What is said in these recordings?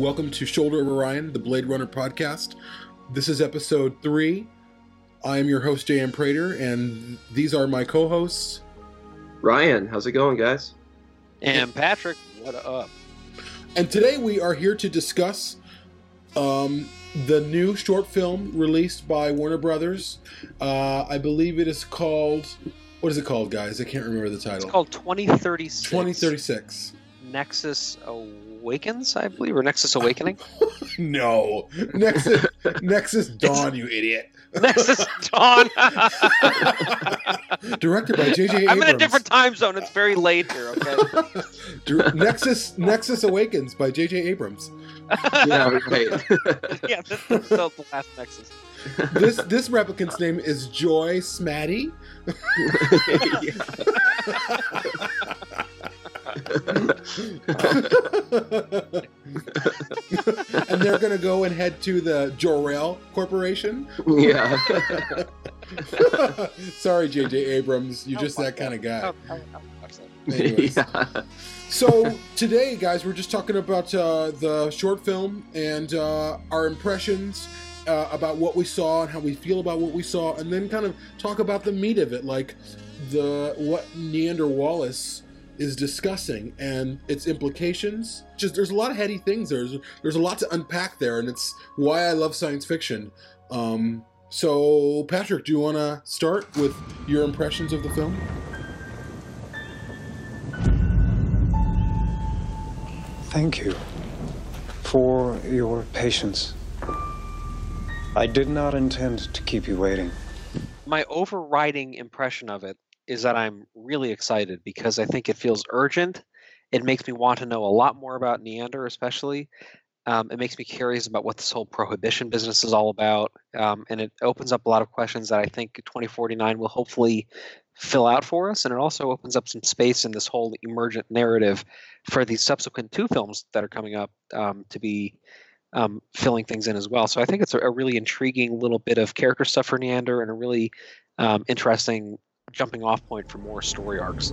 Welcome to Shoulder of Orion, the Blade Runner podcast. This is episode three. I am your host, J.M. Prater, and these are my co hosts. Ryan, how's it going, guys? And Patrick, what up? And today we are here to discuss um, the new short film released by Warner Brothers. Uh, I believe it is called. What is it called, guys? I can't remember the title. It's called 2036. 2036. Nexus Awakens, I believe, or Nexus Awakening? no. Nexus, Nexus Dawn, you idiot. Nexus Dawn. Directed by J.J. I'm in a different time zone. It's very late here, okay? Nexus Nexus Awakens by J.J. Abrams. yeah, right. yeah, this, this is the last Nexus. This this replicant's name is Joy Smatty. And they're gonna go and head to the Jor-El Corporation. Yeah. Sorry, J.J. Abrams, you're just that kind of guy. Oh, oh, oh, yeah. So today, guys, we're just talking about uh, the short film and uh, our impressions uh, about what we saw and how we feel about what we saw, and then kind of talk about the meat of it, like the what Niander Wallace is discussing and its implications. Just there's a lot of heady things. There's there's a lot to unpack there, and it's why I love science fiction. Um, so, Patrick, do you want to start with your impressions of the film? Thank you for your patience. I did not intend to keep you waiting. My overriding impression of it is that I'm really excited because I think it feels urgent. It makes me want to know a lot more about Niander, especially. Um, it makes me curious about what this whole prohibition business is all about. Um, and it opens up a lot of questions that I think 2049 will hopefully fill out for us. And it also opens up some space in this whole emergent narrative for these subsequent two films that are coming up um, to be um, filling things in as well. So I think it's a, a, really intriguing little bit of character stuff for Niander and a really um, interesting jumping off point for more story arcs.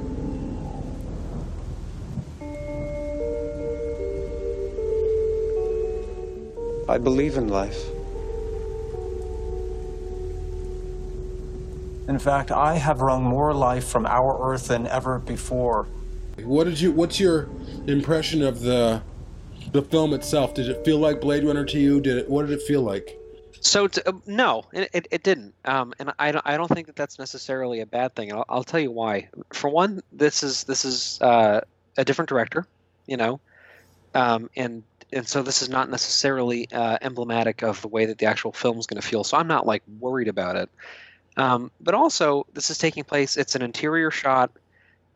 I believe in life. In fact, I have wrung more life from our Earth than ever before. What did you? What's your impression of the the film itself? Did it feel like Blade Runner to you? Did it? What did it feel like? So to, uh, no, it, it, didn't, um, and I don't I don't think that that's necessarily a bad thing. I'll, I'll tell you why. For one, this is this is uh, a different director, you know, um, and and so this is not necessarily uh, emblematic of the way that the actual film is going to feel. So I'm not like worried about it. Um, but also, this is taking place. It's an interior shot.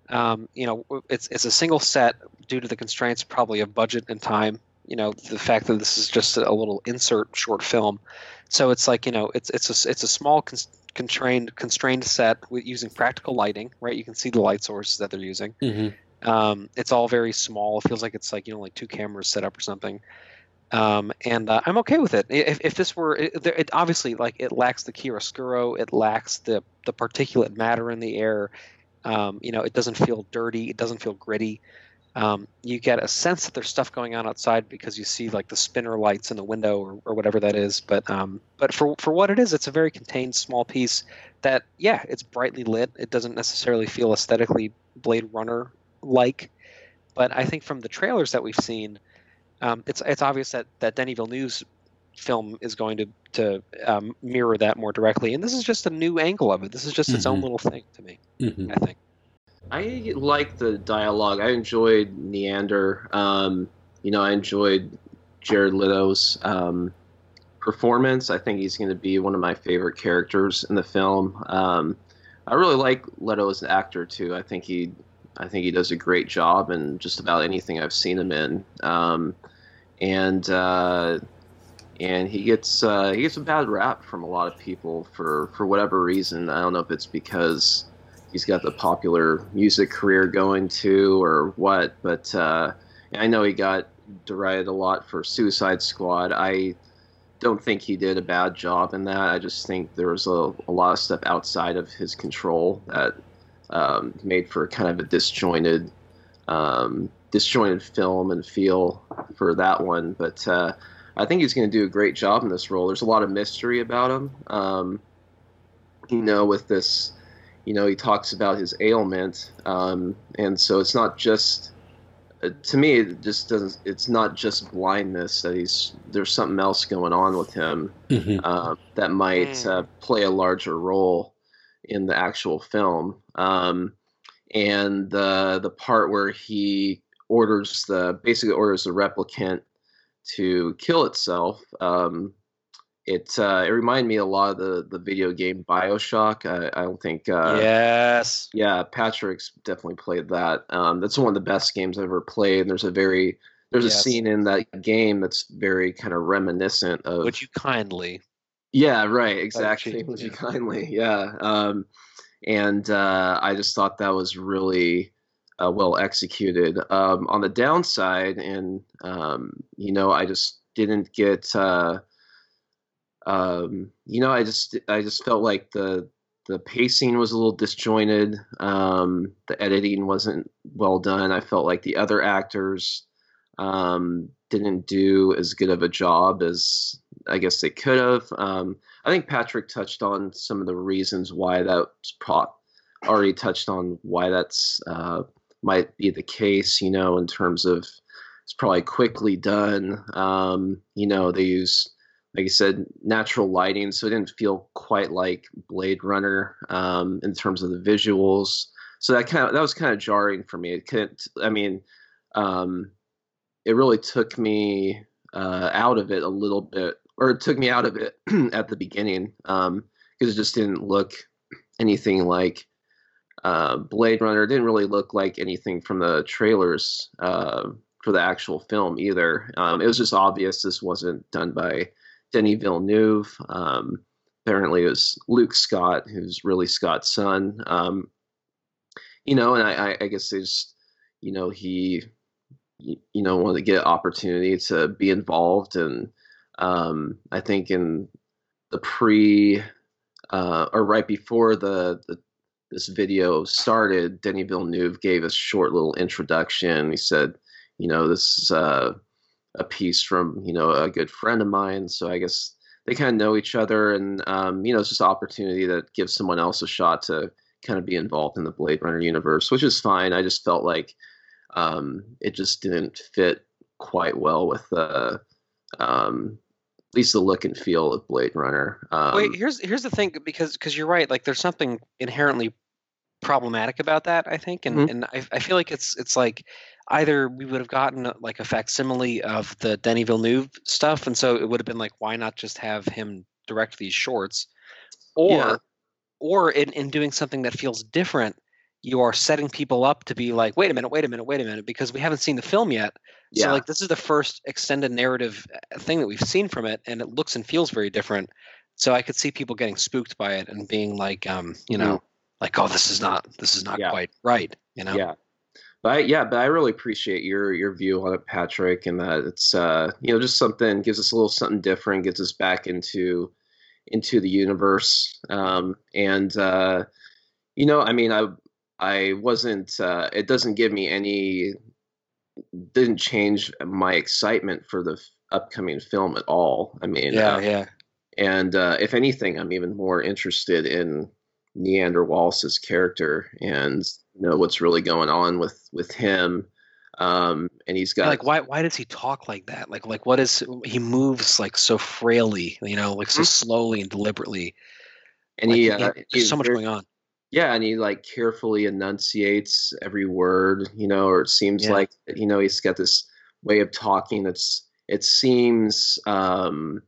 Um, you know, it's it's a single set due to the constraints probably of budget and time. You know, the fact that this is just a little insert short film. So it's like you know, it's it's a it's a small constrained constrained set with using practical lighting. Right, you can see the light sources that they're using. Mm-hmm. Um, it's all very small. It feels like it's like you know like two cameras set up or something. Um, and uh, I'm okay with it. If, if this were, it, it, obviously like it lacks the chiaroscuro, it lacks the the particulate matter in the air. Um, you know, it doesn't feel dirty. It doesn't feel gritty. Um, you get a sense that there's stuff going on outside because you see like the spinner lights in the window or, or whatever that is. But um, but for for what it is, it's a very contained small piece that yeah, it's brightly lit. It doesn't necessarily feel aesthetically Blade Runner like, but I think from the trailers that we've seen um, it's it's obvious that that Denis Villeneuve's film is going to to um, mirror that more directly, and this is just a new angle of it. This is just its mm-hmm. own little thing to me. Mm-hmm. I think. I like the dialogue. I enjoyed Niander. Um, you know, I enjoyed Jared Leto's um, performance. I think he's going to be one of my favorite characters in the film. Um, I really like Leto as an actor too. I think he, I think he does a great job in just about anything I've seen him in. Um, and uh, and he gets uh, he gets a bad rap from a lot of people for for whatever reason. I don't know if it's because he's got the popular music career going too or what, but uh, I know he got derided a lot for Suicide Squad. I don't think he did a bad job in that. I just think there was a, a lot of stuff outside of his control that um, made for kind of a disjointed um, disjointed film and feel for that one. But uh, I think he's going to do a great job in this role. There's a lot of mystery about him. Um, you know, with this, you know, he talks about his ailment, um, and so it's not just. Uh, to me, it just doesn't. It's not just blindness that he's. There's something else going on with him Mhm. uh, that might Mm. uh, play a larger role in the actual film. Um, and the the part where he orders the basically orders the replicant to kill itself. Um, it uh, it reminded me a lot of the the video game Bioshock. I, I don't think. Uh, yes. yeah, Patrick's definitely played that. Um, that's one of the best games I've ever played. And there's a very there's Yes. a scene in that game that's very kind of reminiscent of. Would you kindly? Yeah, right. Exactly. Would you kindly? Yeah. Um, and uh, I just thought that was really uh, well executed. Um, on the downside, and um, you know, I just didn't get. Um, you know, I just I just felt like the the pacing was a little disjointed. Um, the editing wasn't well done. I felt like the other actors um, didn't do as good of a job as I guess they could have. Um, I think Patrick touched on some of the reasons why that's pro- already touched on why that's uh, might be the case. You know, in terms of it's probably quickly done. Um, you know, they use like I said, natural lighting, so it didn't feel quite like Blade Runner um, in terms of the visuals. So that kind of that was kind of jarring for me. It couldn't. I mean, um, it really took me uh, out of it a little bit, or it took me out of it at the beginning because it just didn't look anything like uh, Blade Runner. It didn't really look like anything from the trailers uh, for the actual film either. Um, it was just obvious this wasn't done by Denis Villeneuve. Um, apparently, it was Luke Scott, who's Ridley Scott's son. Um, you know, and I, I, guess they just, you know, he, you know, wanted to get opportunity to be involved, and um, I think in the pre uh, or right before the, the this video started, Denis Villeneuve gave a short little introduction. He said, you know, this is uh, a piece from you know a good friend of mine, so I guess they kind of know each other, and um, you know, it's just an opportunity that gives someone else a shot to kind of be involved in the Blade Runner universe, which is fine. I just felt like um, it just didn't fit quite well with the um, at least the look and feel of Blade Runner. Um, Wait, here's here's the thing because because you're right. Like, there's something inherently problematic about that. I think, and Mhm. and I, I feel like it's it's like either we would have gotten uh, like a facsimile of the Denis Villeneuve stuff, and so it would have been like, why not just have him direct these shorts, or Yeah. or in in doing something that feels different. You are setting people up to be like, wait a minute, wait a minute, wait a minute, because we haven't seen the film yet. Yeah. So like this is the first extended narrative uh, thing that we've seen from it, and it looks and feels very different. So I could see people getting spooked by it and being like, um, you know, like, oh, this is not this is not. Yeah. quite right. You know, Yeah. But I, yeah, but I really appreciate your your view on it, Patrick, and that it's uh you know just something gives us a little something different, gets us back into into the universe, um, and uh, you know, I mean, I I wasn't. Uh, it doesn't give me any. Didn't change my excitement for the f- upcoming film at all. I mean, yeah, uh, yeah. and uh, if anything, I'm even more interested in Niander Wallace's character and you know what's really going on with with him. Um, and he's got like why why does he talk like that? Like like what is he moves like so frailly, you know, like so Mhm. slowly and deliberately. and Like, he, he- uh, there's he's so much very- going on. Yeah, and he like carefully enunciates every word, you know, or it seems Yeah. like you know he's got this way of talking that's it seems um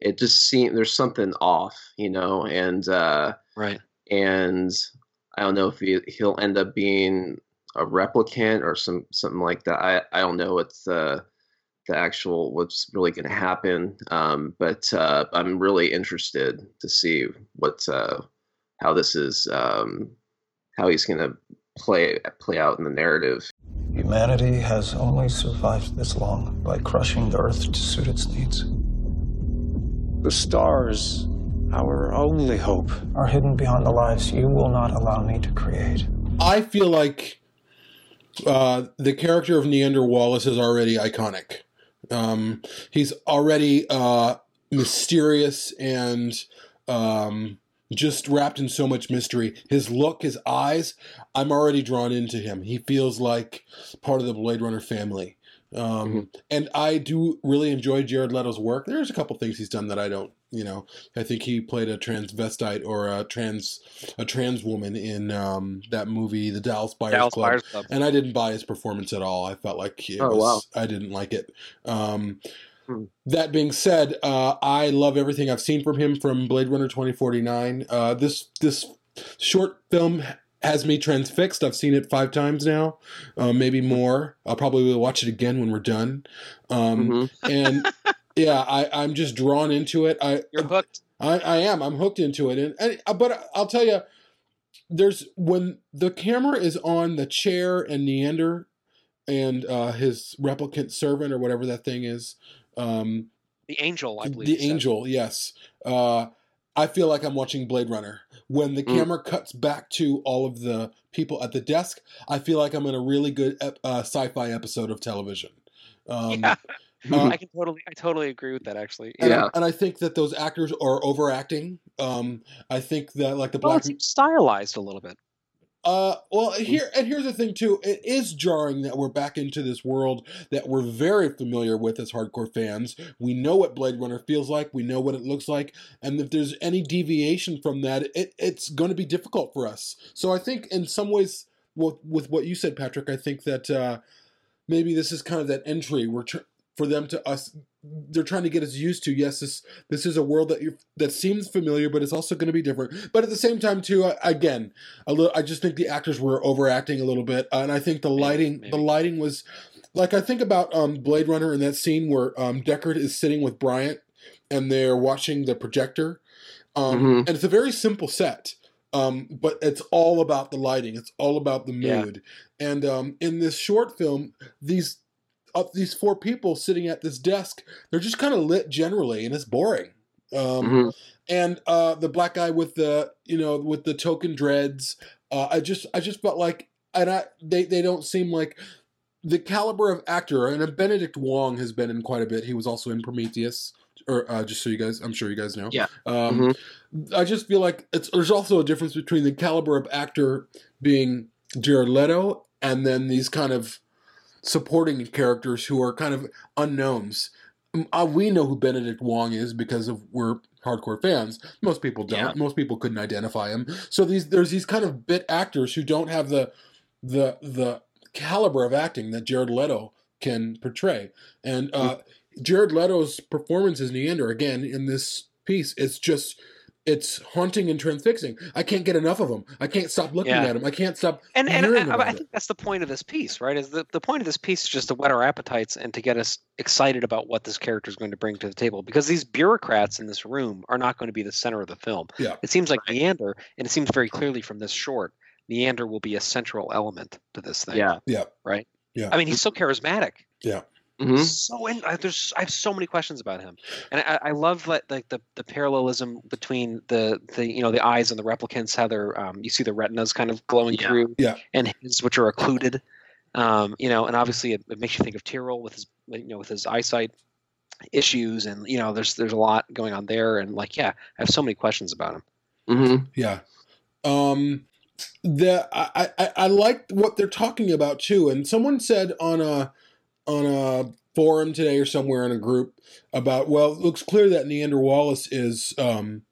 it just seems there's something off, you know, and uh Right. And I don't know if he, he'll end up being a replicant or some something like that. I, I don't know what's the the actual what's really going to happen, um, but uh, I'm really interested to see what uh, how this is um, how he's going to play play out in the narrative. Humanity has only survived this long by crushing the Earth to suit its needs. The stars, our only hope, are hidden beyond the lives you will not allow me to create. I feel like uh, the character of Niander Wallace is already iconic. Um, he's already uh, mysterious and um, just wrapped in so much mystery. His look, his eyes, I'm already drawn into him. He feels like part of the Blade Runner family. Um, Mm-hmm. And I do really enjoy Jared Leto's work. There's a couple things he's done that I don't, you know. I think he played a transvestite or a trans a trans woman in um, that movie, The Dallas Buyers Dallas Club Buyers Club. and I didn't buy his performance at all. I felt like it Oh, was, I didn't like it. Um, Hmm. That being said, uh, I love everything I've seen from him from Blade Runner twenty forty nine. Uh, this this short film has me transfixed. I've seen it five times now, uh, maybe more. I'll probably watch it again when we're done. Um, Mhm. And yeah, I, I'm just drawn into it. I You're hooked. I, I am. I'm hooked into it, and, and uh, but I'll tell you, there's when the camera is on the chair and Niander, and uh, his replicant servant or whatever that thing is, um, The angel, I believe. the angel. Yes, uh, I feel like I'm watching Blade Runner. When the Mm. camera cuts back to all of the people at the desk, I feel like I'm in a really good ep- uh, sci-fi episode of television. Um, yeah, uh, I can totally, I totally agree with that. Actually, and, Yeah. I, and I think that those actors are overacting. Um, I think that like the Well, black. it's stylized a little bit. Uh, well, here and here's the thing too. It is jarring that we're back into this world that we're very familiar with as hardcore fans. We know what Blade Runner feels like. We know what it looks like, and if there's any deviation from that, it, it's going to be difficult for us. So I think, in some ways, with, with what you said, Patrick, I think that uh, maybe this is kind of that entry. We're tr- for them to us. They're trying to get us used to. Yes, this this is a world that you that seems familiar, but it's also going to be different. But at the same time, too, I, again, a little. I just think the actors were overacting a little bit, and I think the lighting, the lighting was like I think about um, Blade Runner in that scene where um, Deckard is sitting with Bryant, and they're watching the projector, um, Mhm. and it's a very simple set. Um, but it's all about the lighting. It's all about the Yeah. mood. And um, in this short film, these uh, these four people sitting at this desk, they're just kind of lit generally, and it's boring. Um, Mhm. and uh, the black guy with the you know with the token dreads. Uh, I just I just felt like and I they they don't seem like the caliber of actor. And a Benedict Wong has been in quite a bit. He was also in Prometheus. Or uh, just so you guys, I'm sure you guys know. Yeah. Um, Mhm. I just feel like it's there's also a difference between the caliber of actor being Jared Leto and then these kind of supporting characters who are kind of unknowns. Mm, Uh, we know who Benedict Wong is because of we're hardcore fans. Most people don't. Yeah. Most people couldn't identify him. So these there's these kind of bit actors who don't have the the the caliber of acting that Jared Leto can portray. And uh, Jared Leto's performance as Niander again in this piece, it's just it's haunting and transfixing. I can't get enough of them. I can't stop looking Yeah. at them. I can't stop And and hearing I, about I it. think that's the point of this piece, right? Is the the point of this piece is just to whet our appetites and to get us excited about what this character is going to bring to the table. Because these bureaucrats in this room are not going to be the center of the film. Yeah. It seems like Right. Niander, and it seems very clearly from this short, Niander will be a central element to this thing. Yeah. Yeah. Right. Yeah. I mean, he's so charismatic. Mhm. So in, I, there's I have so many questions about him, and I, I love like like the, the parallelism between the the you know the eyes and the replicants, how they're um, you see the retinas kind of glowing Yeah. through, Yeah. and his which are occluded, um, you know, and obviously it, it makes you think of Tyrell with his you know with his eyesight issues, and you know there's there's a lot going on there, and like yeah, I have so many questions about him. Mhm. Yeah. Um the I, I I like what they're talking about too. And someone said on a on a forum today or somewhere in a group about well, it looks clear that Niander Wallace is um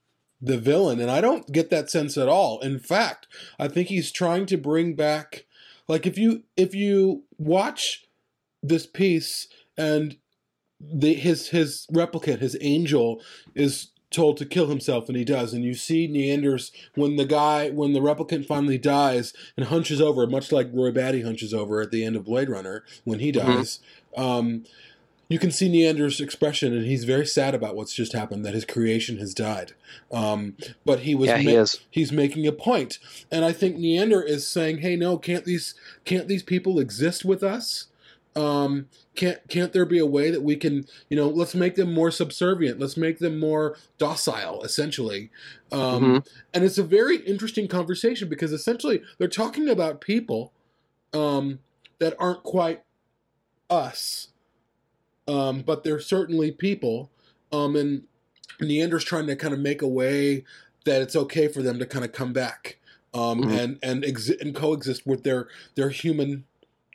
the villain, and I don't get that sense at all. In fact, I think he's trying to bring back like if you if you watch this piece and the his his replicant, his angel, is told to kill himself and he does and you see nianders when the guy when the replicant finally dies and hunches over much like roy batty hunches over at the end of blade runner when he Mhm. dies um, you can see niander's expression and he's very sad about what's just happened that his creation has died um, but he was yeah, he ma- is. he's making a point and i think niander is saying hey no can't these can't these people exist with us um, can't can't there be a way that we can you know let's make them more subservient let's make them more docile essentially um, Mhm. and it's a very interesting conversation because essentially they're talking about people um, that aren't quite us, um, but they're certainly people. Um, and Niander's trying to kind of make a way that it's okay for them to kind of come back um, Mhm. and and exi- and coexist with their their human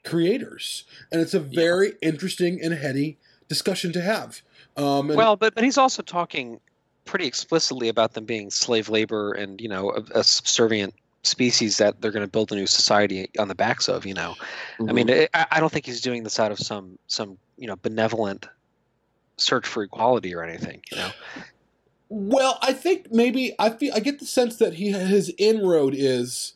creators. And it's a very interesting and heady discussion to have. Um, and well, but but he's also talking pretty explicitly about them being slave labor and you know a, a subservient species that they're going to build a new society on the backs of. You know, I mean, Mm-hmm. I, I don't think he's doing this out of some some you know benevolent search for equality or anything. You know, Well, I think maybe I feel I get the sense that he his inroad is,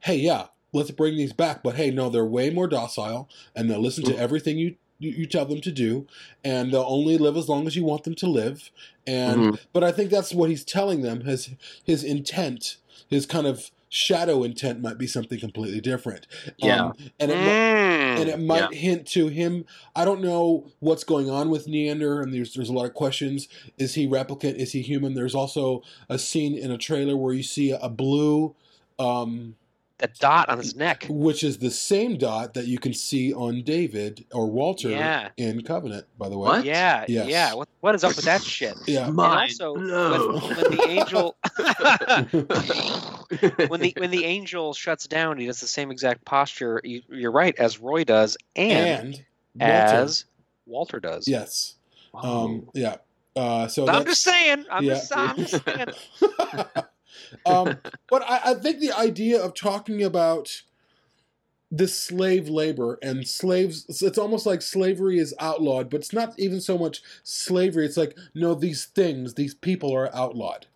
hey, yeah, let's bring these back, but hey, no, they're way more docile and they'll listen to Mhm. everything you, you tell them to do, and they'll only live as long as you want them to live. And Mhm. but I think that's what he's telling them. His his intent, his kind of shadow intent, might be something completely different. Yeah. Um, and it. mi- Mm. and it might hint to him. I don't know what's going on with Niander, and there's there's a lot of questions. Is he replicant? Is he human? There's also a scene in a trailer where you see a blue, um, that dot on his neck. which is the same dot that you can see on David or Walter Yeah. in Covenant. By the way, What? Yeah, Yes. yeah. What what is up with that shit? yeah, And Mind also, blown. when, when the angel when the when the angel shuts down, he does the same exact posture. You, you're right, as Roy does, and, and Walter. as Walter does. yes, Wow. um, yeah. Uh, so I'm just saying. I'm yeah. just. I'm just saying. Um, but I, I think the idea of talking about this slave labor and slaves it's almost like slavery is outlawed but it's not even so much slavery it's like no these things these people are outlawed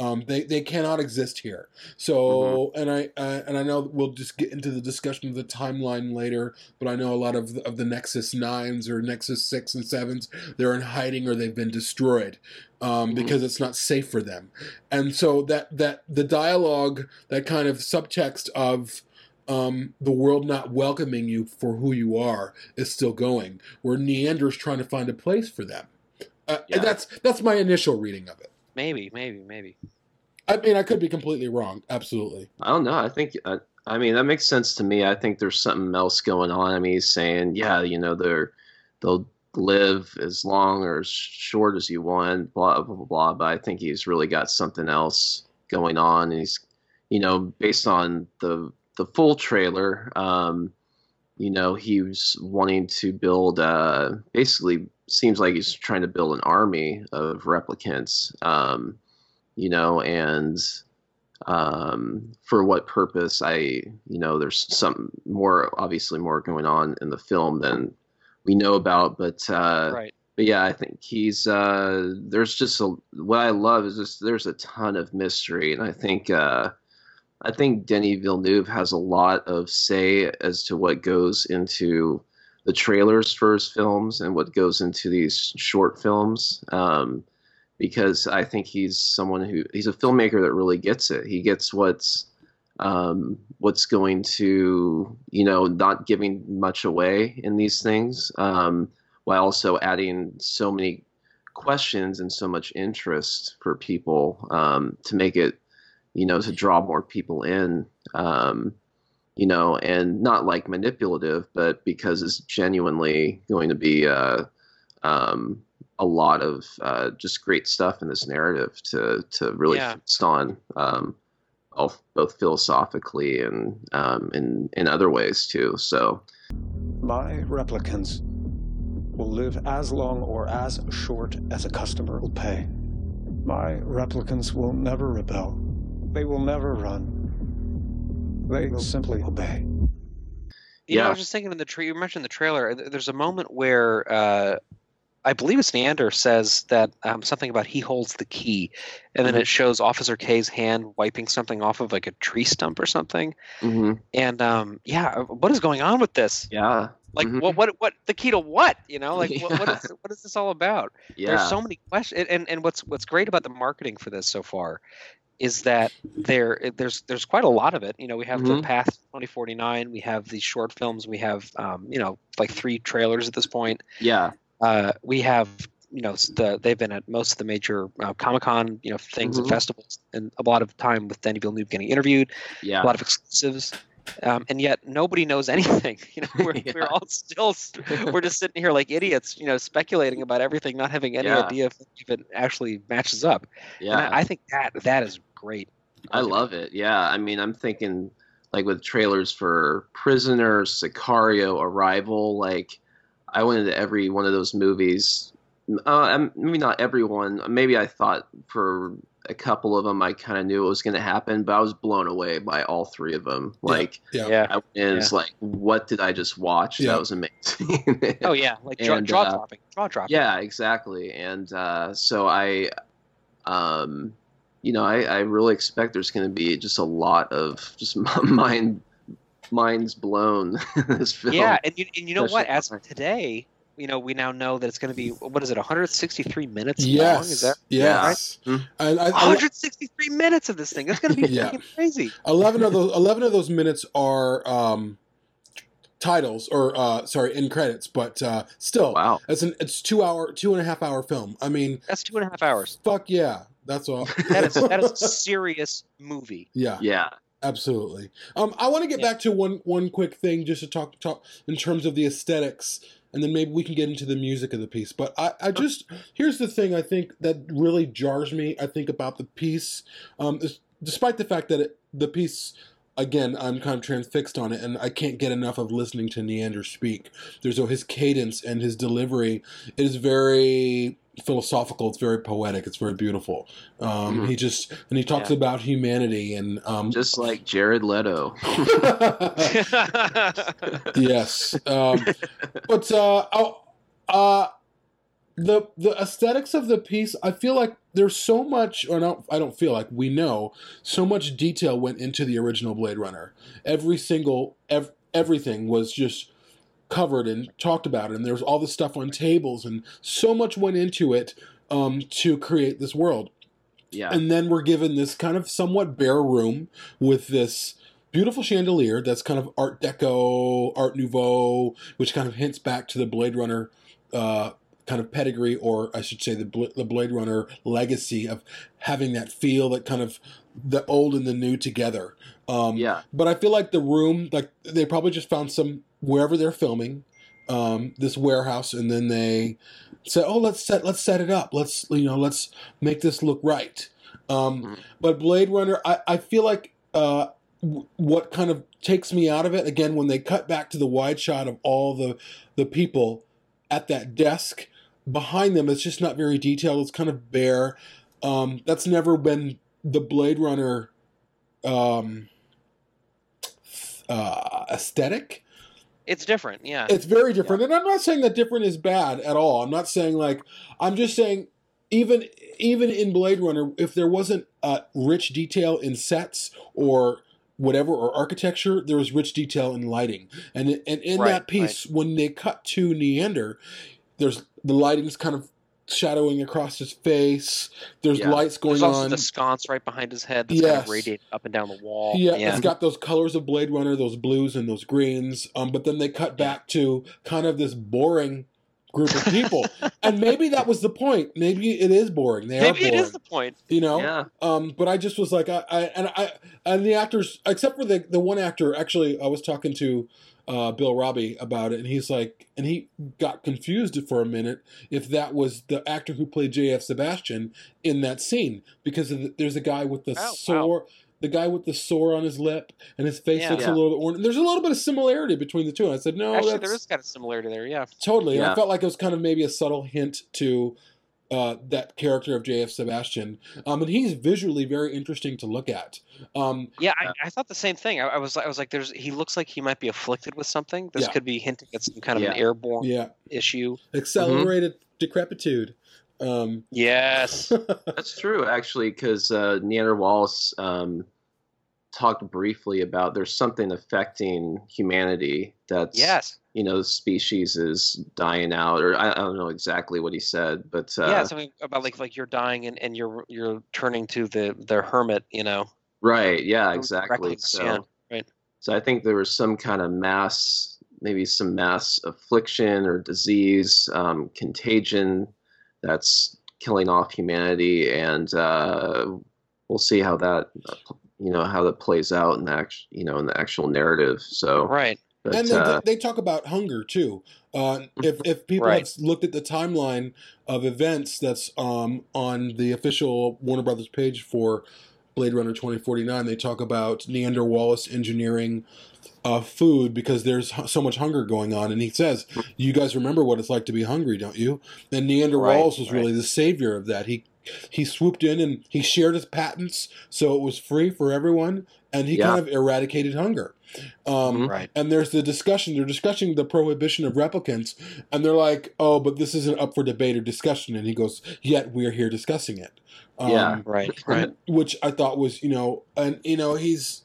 um, they, they cannot exist here. So and i uh, and i know we'll just get into the discussion of the timeline later but i know a lot of the, of the nexus nines or nexus six and sevens they're in hiding or they've been destroyed um, Mhm. because it's not safe for them. And so that that the dialogue that kind of subtext of um, the world not welcoming you for who you are is still going where niander's trying to find a place for them. Uh, Yeah. that's that's my initial reading of it Maybe, maybe, maybe. i mean i could be completely wrong absolutely I don't know. I think I, I mean that makes sense to me. I think there's something else going on. I mean, he's saying, yeah, you know, they're they'll live as long or as short as you want, blah blah blah. blah but I think he's really got something else going on. And he's, you know, based on the the full trailer, um, you know, he was wanting to build. Uh, basically, seems like he's trying to build an army of replicants. Um, you know, and um, for what purpose i you know there's some more obviously more going on in the film than we know about but uh right. but yeah i think he's uh there's just a what i love is just there's a ton of mystery and i think uh i think denis villeneuve has a lot of say as to what goes into the trailers for his films and what goes into these short films um because I think he's someone who he's a filmmaker that really gets it. He gets what's um, what's going to you know not giving much away in these things, um, while also adding so many questions and so much interest for people um, to make it you know to draw more people in. Um, you know, and not like manipulative, but because it's genuinely going to be uh, um, a lot of uh, just great stuff in this narrative to to really Yeah. feast on, um, both, both philosophically and um, in in other ways too. So My replicants will live as long or as short as a customer will pay. My replicants will never rebel. They will never run. They will simply obey. You know, I was just thinking in the tree. you mentioned the trailer. There's a moment where uh, I believe it's Niander says that um, something about he holds the key, and then Mhm. it shows Officer K's hand wiping something off of like a tree stump or something. mhm. And um, yeah, uh, what is going on with this? yeah, Like, Mhm. what, what, what? The key to what? You know, like, what, what, Yeah. is, what is this all about? yeah, There's so many questions, and and what's what's great about the marketing for this so far is that there there's there's quite a lot of it. You know, we have the Mhm. Path 2049, we have these short films, we have um, you know like three trailers at this point. yeah, Uh, we have you know the, they've been at most of the major uh, Comic Con you know things and Mhm. festivals, and a lot of time with Denis Villeneuve getting interviewed, yeah, a lot of exclusives. Um, and yet nobody knows anything. You know, we're, Yeah. we're all still we're just sitting here like idiots, you know, speculating about everything, not having any Yeah. idea if, if it actually matches up. Yeah, I, I think that that is great. I love it. Yeah, I mean, I'm thinking like with trailers for Prisoner, Sicario, Arrival. Like, I went into every one of those movies. Uh, maybe not everyone. Maybe I thought for a couple of them I kind of knew it was going to happen, but I was blown away by all three of them. Like, Yeah. Yeah. I it was like, what did I just watch? Yeah. That was amazing. Oh yeah, like jaw, And, jaw uh, dropping, jaw dropping. Yeah, exactly. And uh, so I, um, you know, I, I really expect there's going to be just a lot of just mind minds blown this film. Yeah, and you, and you know what? As of today, you know, we now know that it's going to be what is it, 163 minutes Yes. long? Is that yes. Yeah. And I, I, 163 minutes of this thing? That's going to be Yeah. crazy. eleven of those eleven of those minutes are um, titles or uh, sorry, in credits, but uh, still, Wow. it's an it's two hour, two and a half hour film. I mean, That's two and a half hours. fuck yeah, that's all. That is that is a serious movie. yeah. Yeah. Absolutely. Um, I want to get Yeah. back to one one quick thing, just to talk talk in terms of the aesthetics, and then maybe we can get into the music of the piece. But I, I just here's the thing I think that really jars me. I think about the piece, um, is, despite the fact that it, the piece. Again, I'm kind of transfixed on it, and I can't get enough of listening to Niander speak. There's oh, his cadence and his delivery is very philosophical. It's very poetic. It's very beautiful. Um, Mhm. He just and he talks Yeah. about humanity and um, Just like Jared Leto. yes, um, but uh, oh, uh, the the aesthetics of the piece, I feel like there's so much, or not, I don't feel like we know so much detail went into the original Blade Runner. Every single, ev- everything was just covered and talked about, and there's all this stuff on tables, and so much went into it um, to create this world. Yeah. And then we're given this kind of somewhat bare room with this beautiful chandelier that's kind of Art Deco, Art Nouveau, which kind of hints back to the Blade Runner uh, kind of pedigree, or I should say the, Bl- the Blade Runner legacy of having that feel that kind of the old and the new together. Um, yeah. but I feel like the room, like they probably just found some wherever they're filming, um, this warehouse, and then they said, "Oh, let's set let's set it up. Let's you know let's make this look right." Um, Mhm. But Blade Runner, I, I feel like uh, w- what kind of takes me out of it again when they cut back to the wide shot of all the the people at that desk behind them. It's just not very detailed. It's kind of bare. Um, that's never been the Blade Runner um, uh, aesthetic. It's different, yeah. It's very different, and I'm not saying that different is bad at all. I'm not saying like I'm just saying even even in Blade Runner, if there wasn't uh, rich detail in sets or whatever or architecture, there was rich detail in lighting, and and in Right, that piece, when they cut to Niander, there's the lighting's kind of shadowing across his face. There's Yeah. lights going There's also on. the sconce right behind his head that's kind Yes. of radiating up and down the wall. Yeah, yeah. it's got those colors of Blade Runner, those blues and those greens. Um, but then they cut back to kind of this boring group of people, and maybe that was the point. Maybe it is boring. They Maybe are it boring. is the point. you know. Yeah. Um, but I just was like, I, I and I and the actors, except for the the one actor. Actually, I was talking to uh, Bill Robbie about it, and he's like, and he got confused for a minute if that was the actor who played J.F. Sebastian in that scene because of the, there's a guy with the Oh, wow. Sore. The guy with the sore on his lip and his face Yeah. looks a little bit orange. There's a little bit of similarity between the two. And I said, no, Actually, that's there is kind of similarity there, yeah. Totally. And I felt like it was kind of maybe a subtle hint to uh, that character of J.F. Sebastian. Um, and he's visually very interesting to look at. Um, Yeah, I, I thought the same thing. I, I was I was like, there's he looks like he might be afflicted with something. This Yeah. could be hinting at some kind of an airborne yeah. issue. Accelerated decrepitude. Um, Yes. That's true, actually, because uh, Niander Wallace um, talked briefly about there's something affecting humanity that's yes. you know species is dying out, or I, I don't know exactly what he said, but uh, yeah, something about like like you're dying and, and you're you're turning to the the hermit, you know. right, yeah, exactly. So, yeah, right. so I think there was some kind of mass, maybe some mass affliction or disease, um, contagion that's killing off humanity, and uh, we'll see how that you you know how that plays out in the act, you know in the actual narrative. So Right. but, and they, uh, they talk about hunger too. Uh, if if people Right. have looked at the timeline of events that's um, on the official Warner Brothers page for Blade Runner twenty forty nine, they talk about Niander Wallace engineering uh, food because there's so much hunger going on, and he says, "You guys remember what it's like to be hungry, don't you?" And Niander Right, Wallace was right. really the savior of that. He he swooped in and he shared his patents, so it was free for everyone, and he Yeah. kind of eradicated hunger. Um, Mhm. Right. and there's the discussion they're discussing the prohibition of replicants and they're like oh but this isn't up for debate or discussion and he goes yet we're here discussing it um, Yeah. Right. Right. which i thought was you know and you know he's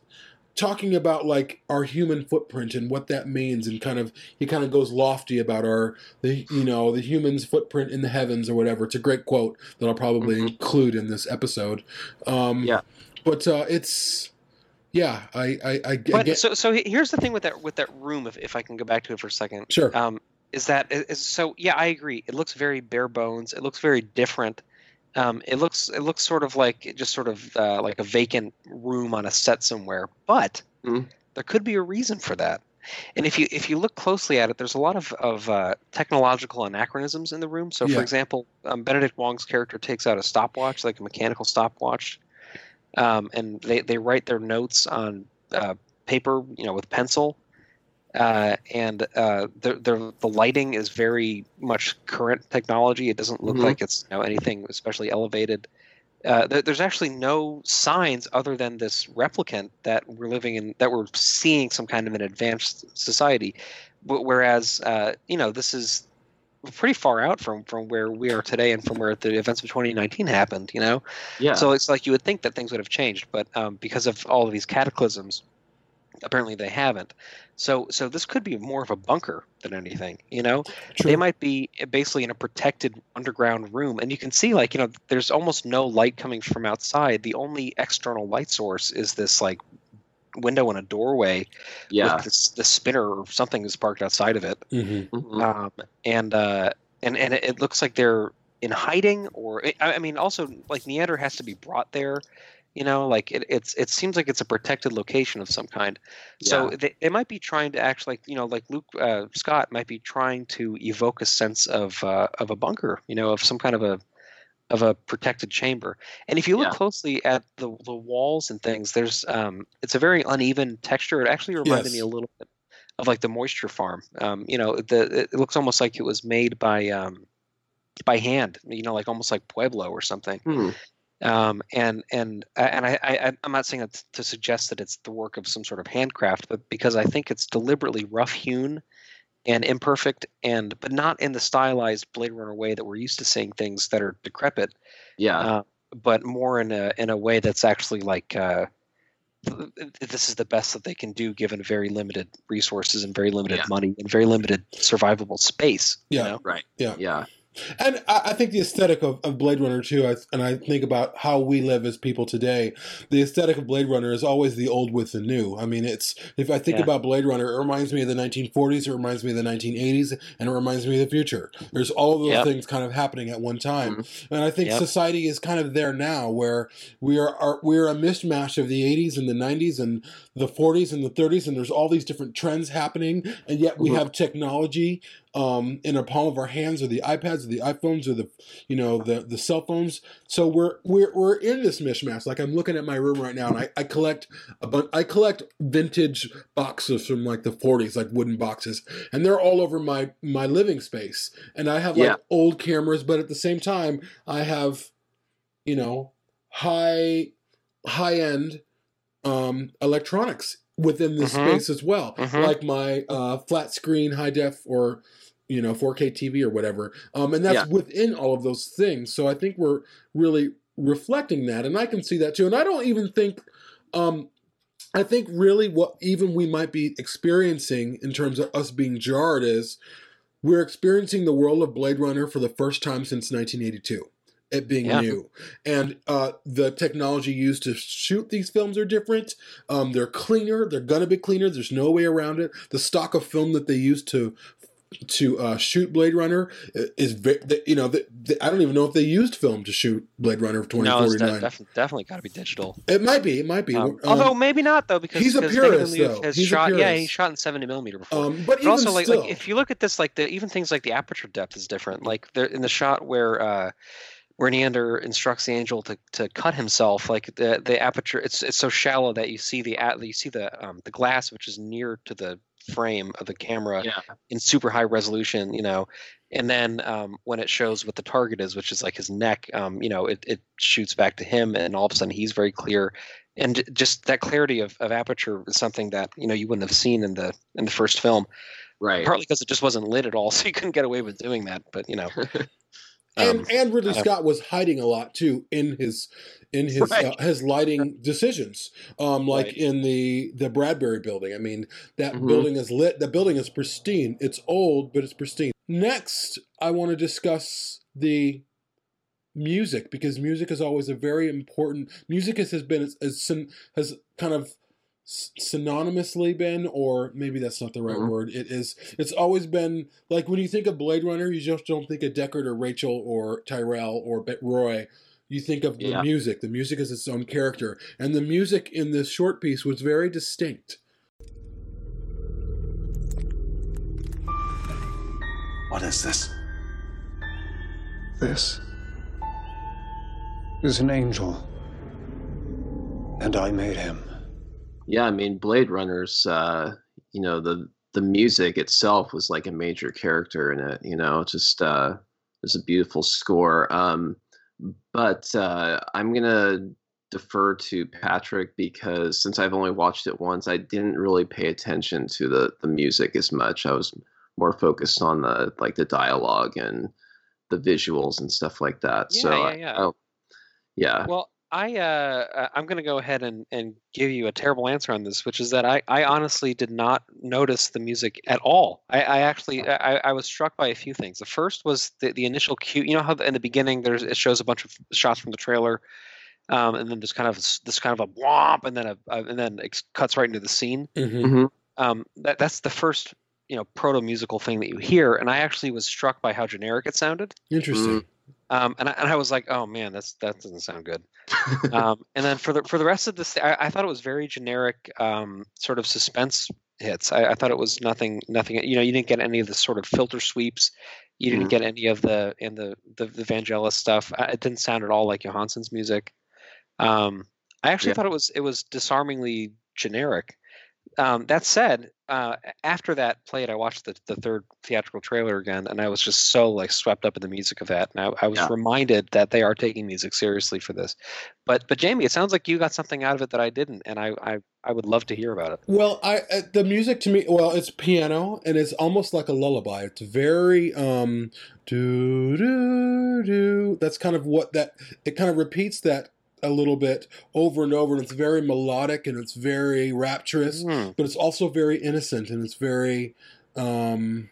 talking about like our human footprint and what that means and kind of he kind of goes lofty about our the you know the human's footprint in the heavens or whatever it's a great quote that i'll probably Mhm. include in this episode um Yeah. but uh it's yeah i i i, But get so so here's the thing with that with that room. If if I can go back to it for a second. sure um, is that is, so yeah i agree it looks very bare bones it looks very different um, it looks it looks sort of like just sort of uh, like a vacant room on a set somewhere but Mhm. there could be a reason for that and if you if you look closely at it there's a lot of, of uh, technological anachronisms in the room so Yeah. for example um, benedict wong's character takes out a stopwatch like a mechanical stopwatch um, and they, they write their notes on uh, paper you know with pencil uh, and uh, the, the the lighting is very much current technology. It doesn't look Mhm. like it's you know, anything especially elevated. Uh, there, there's actually no signs other than this replicant that we're living in, that we're seeing some kind of an advanced society. Wh- Whereas, uh, you know, this is pretty far out from from where we are today and from where the events of 2019 happened. You know, yeah. so it's like you would think that things would have changed, but um, because of all of these cataclysms, apparently they haven't. So, so this could be more of a bunker than anything. You know, True. they might be basically in a protected underground room, and you can see like you know, there's almost no light coming from outside. The only external light source is this like window in a doorway yeah. with this, the spinner or something is parked outside of it Mhm. Mhm. um, and uh, and and it it looks like they're in hiding, or I I mean, also like Niander has to be brought there. You know, like it, it's it seems like it's a protected location of some kind. So Yeah. they, they might be trying to actually, like, you know, like Luke uh, Scott might be trying to evoke a sense of uh, of a bunker. You know, of some kind of a of a protected chamber. And if you look Yeah. closely at the the walls and things, there's um, it's a very uneven texture. It actually reminded Yes. me a little bit of like the moisture farm. Um, you know, the it looks almost like it was made by um, by hand. You know, like almost like Pueblo or something. Hmm. Um, and and and I, I I'm not saying it to suggest that it's the work of some sort of handcraft, but because I think it's deliberately rough hewn and imperfect, and but not in the stylized Blade Runner way that we're used to seeing things that are decrepit Yeah. uh, but more in a in a way that's actually like uh, th- this is the best that they can do given very limited resources and very limited Yeah. money and very limited survivable space. Yeah. You know? right. Yeah. Yeah. And I, I think the aesthetic of, of Blade Runner too, I, and I think about how we live as people today. The aesthetic of Blade Runner is always the old with the new. I mean, it's if I think Yeah. about Blade Runner, it reminds me of the 1940s, it reminds me of the 1980s, and it reminds me of the future. There's all of those Yep. things kind of happening at one time, mm-hmm. and I think Yep. society is kind of there now, where we are, are we're a mishmash of the 80s and the 90s and the 40s and the 30s, and there's all these different trends happening, and yet we Mhm. have technology um, in our palm of our hands, or the iPads, or the iPhones, or the you know the the cell phones. So we're we're we're in this mishmash. Like I'm looking at my room right now, and I, I collect a bunch. I collect vintage boxes from like the 40s, like wooden boxes, and they're all over my my living space. And I have like Yeah. old cameras, but at the same time, I have you know high high end um, electronics within this Mhm. space as well, Mhm. like my uh, flat screen high def or you know 4K TV or whatever. Um, and that's Yeah. within all of those things. So I think we're really reflecting that, and I can see that too. And I don't even think. Um, I think really what even we might be experiencing in terms of us being jarred is we're experiencing the world of Blade Runner for the first time since 1982 it being Yeah. new and uh, the technology used to shoot these films are different um, they're cleaner they're gonna be cleaner there's no way around it the stock of film that they used to to uh, shoot Blade Runner is very, you know, the, the, I don't even know if they used film to shoot Blade Runner of twenty forty nine. No, it's de- definitely got to be digital. It might be. It might be. Um, um, although maybe not though, because he's a purist. Though. Has he's shot, a purist. Yeah, he shot in seventy millimeter before. Um, but, but also, like, like, if you look at this, like the even things like the aperture depth is different. Like in the shot where. Uh, where Niander instructs the angel to, to cut himself, like the the aperture, it's it's so shallow that you see the at you see the um, the glass which is near to the frame of the camera yeah. in super high resolution, you know, and then um, when it shows what the target is, which is like his neck, um, you know, it, it shoots back to him, and all of a sudden he's very clear, and just that clarity of, of aperture is something that you know you wouldn't have seen in the in the first film, right? Partly because it just wasn't lit at all, so you couldn't get away with doing that, but you know. and um, and Ridley Scott was hiding a lot too in his in his right. uh, his lighting decisions. Um, like right. in the the Bradbury building. I mean, that mm-hmm. building is lit. The building is pristine. It's old, but it's pristine. Next, I want to discuss the music because music is always a very important. Music has, has been has, has kind of synonymously been or maybe that's not the right mm-hmm. word. It is it's always been like when you think of blade runner you just don't think of deckard or rachael or tyrell or roy. You think of the yeah. music. The music is its own character. And the music in this short piece was very distinct. What is this? This is an angel. And i made him yeah, I mean, Blade Runner's, uh, you know, the the music itself was like a major character in it. You know, just uh, it's a beautiful score. Um, but uh, I'm gonna defer to Patrick because since I've only watched it once, I didn't really pay attention to the the music as much. I was more focused on the like the dialogue and the visuals and stuff like that. Yeah, so yeah, yeah. I, I, yeah. Well, I uh, uh I'm going to go ahead and, and give you a terrible answer on this, which is that I, I honestly did not notice the music at all. I, I actually I, I was struck by a few things. The first was the, the initial cue. You know how in the beginning there's it shows a bunch of shots from the trailer, um, and then there's kind of this kind of a womp, and then a, a and then it cuts right into the scene. Mm-hmm. Um, that that's the first you know proto musical thing that you hear, and I actually was struck by how generic it sounded. Interesting. Mm. Um, and I, and I was like, oh man, that's that doesn't sound good. um, and then for the for the rest of this, I, I thought it was very generic, um, sort of suspense hits. I, I, thought it was nothing, nothing. You know, you didn't get any of the sort of filter sweeps. You didn't mm. get any of the and the the, the Vangelis stuff. It didn't sound at all like Jóhannsson's music. Um, I actually yeah. thought it was it was disarmingly generic. Um, that said, uh, after that played, I watched the, the third theatrical trailer again, and I was just so like swept up in the music of that. And I, I was yeah. reminded that they are taking music seriously for this. But but Jamie, it sounds like you got something out of it that I didn't, and I I, I would love to hear about it. Well, I uh, the music to me, well, it's piano, and it's almost like a lullaby. It's very um do do do. That's kind of what that it kind of repeats that a little bit over and over and it's very melodic and it's very rapturous mm. but it's also very innocent and it's very um,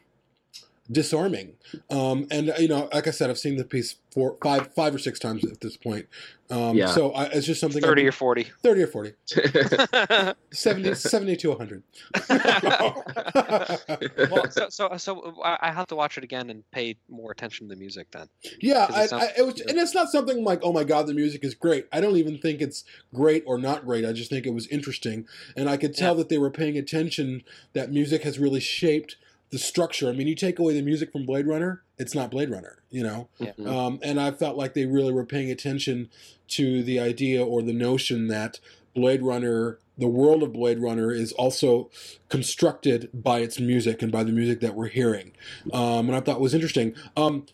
disarming. Um, and you know like i said i've seen the piece four five five or six times at this point. Um, yeah. so I, it's just something 30 I, or 40 30 or 40 70, 70 to 100 well so, so, so i have to watch it again and pay more attention to the music then. Yeah I, sounds, it was, and it's not something like oh my god the music is great. I don't even think it's great or not great. I just think it was interesting. And i could tell yeah. that they were paying attention that music has really shaped the structure. I mean, you take away the music from Blade Runner, it's not Blade Runner, you know. Yeah. Um, and I felt like they really were paying attention to the idea or the notion that Blade Runner, the world of Blade Runner, is also constructed by its music and by the music that we're hearing. Um, and I thought was interesting. Um,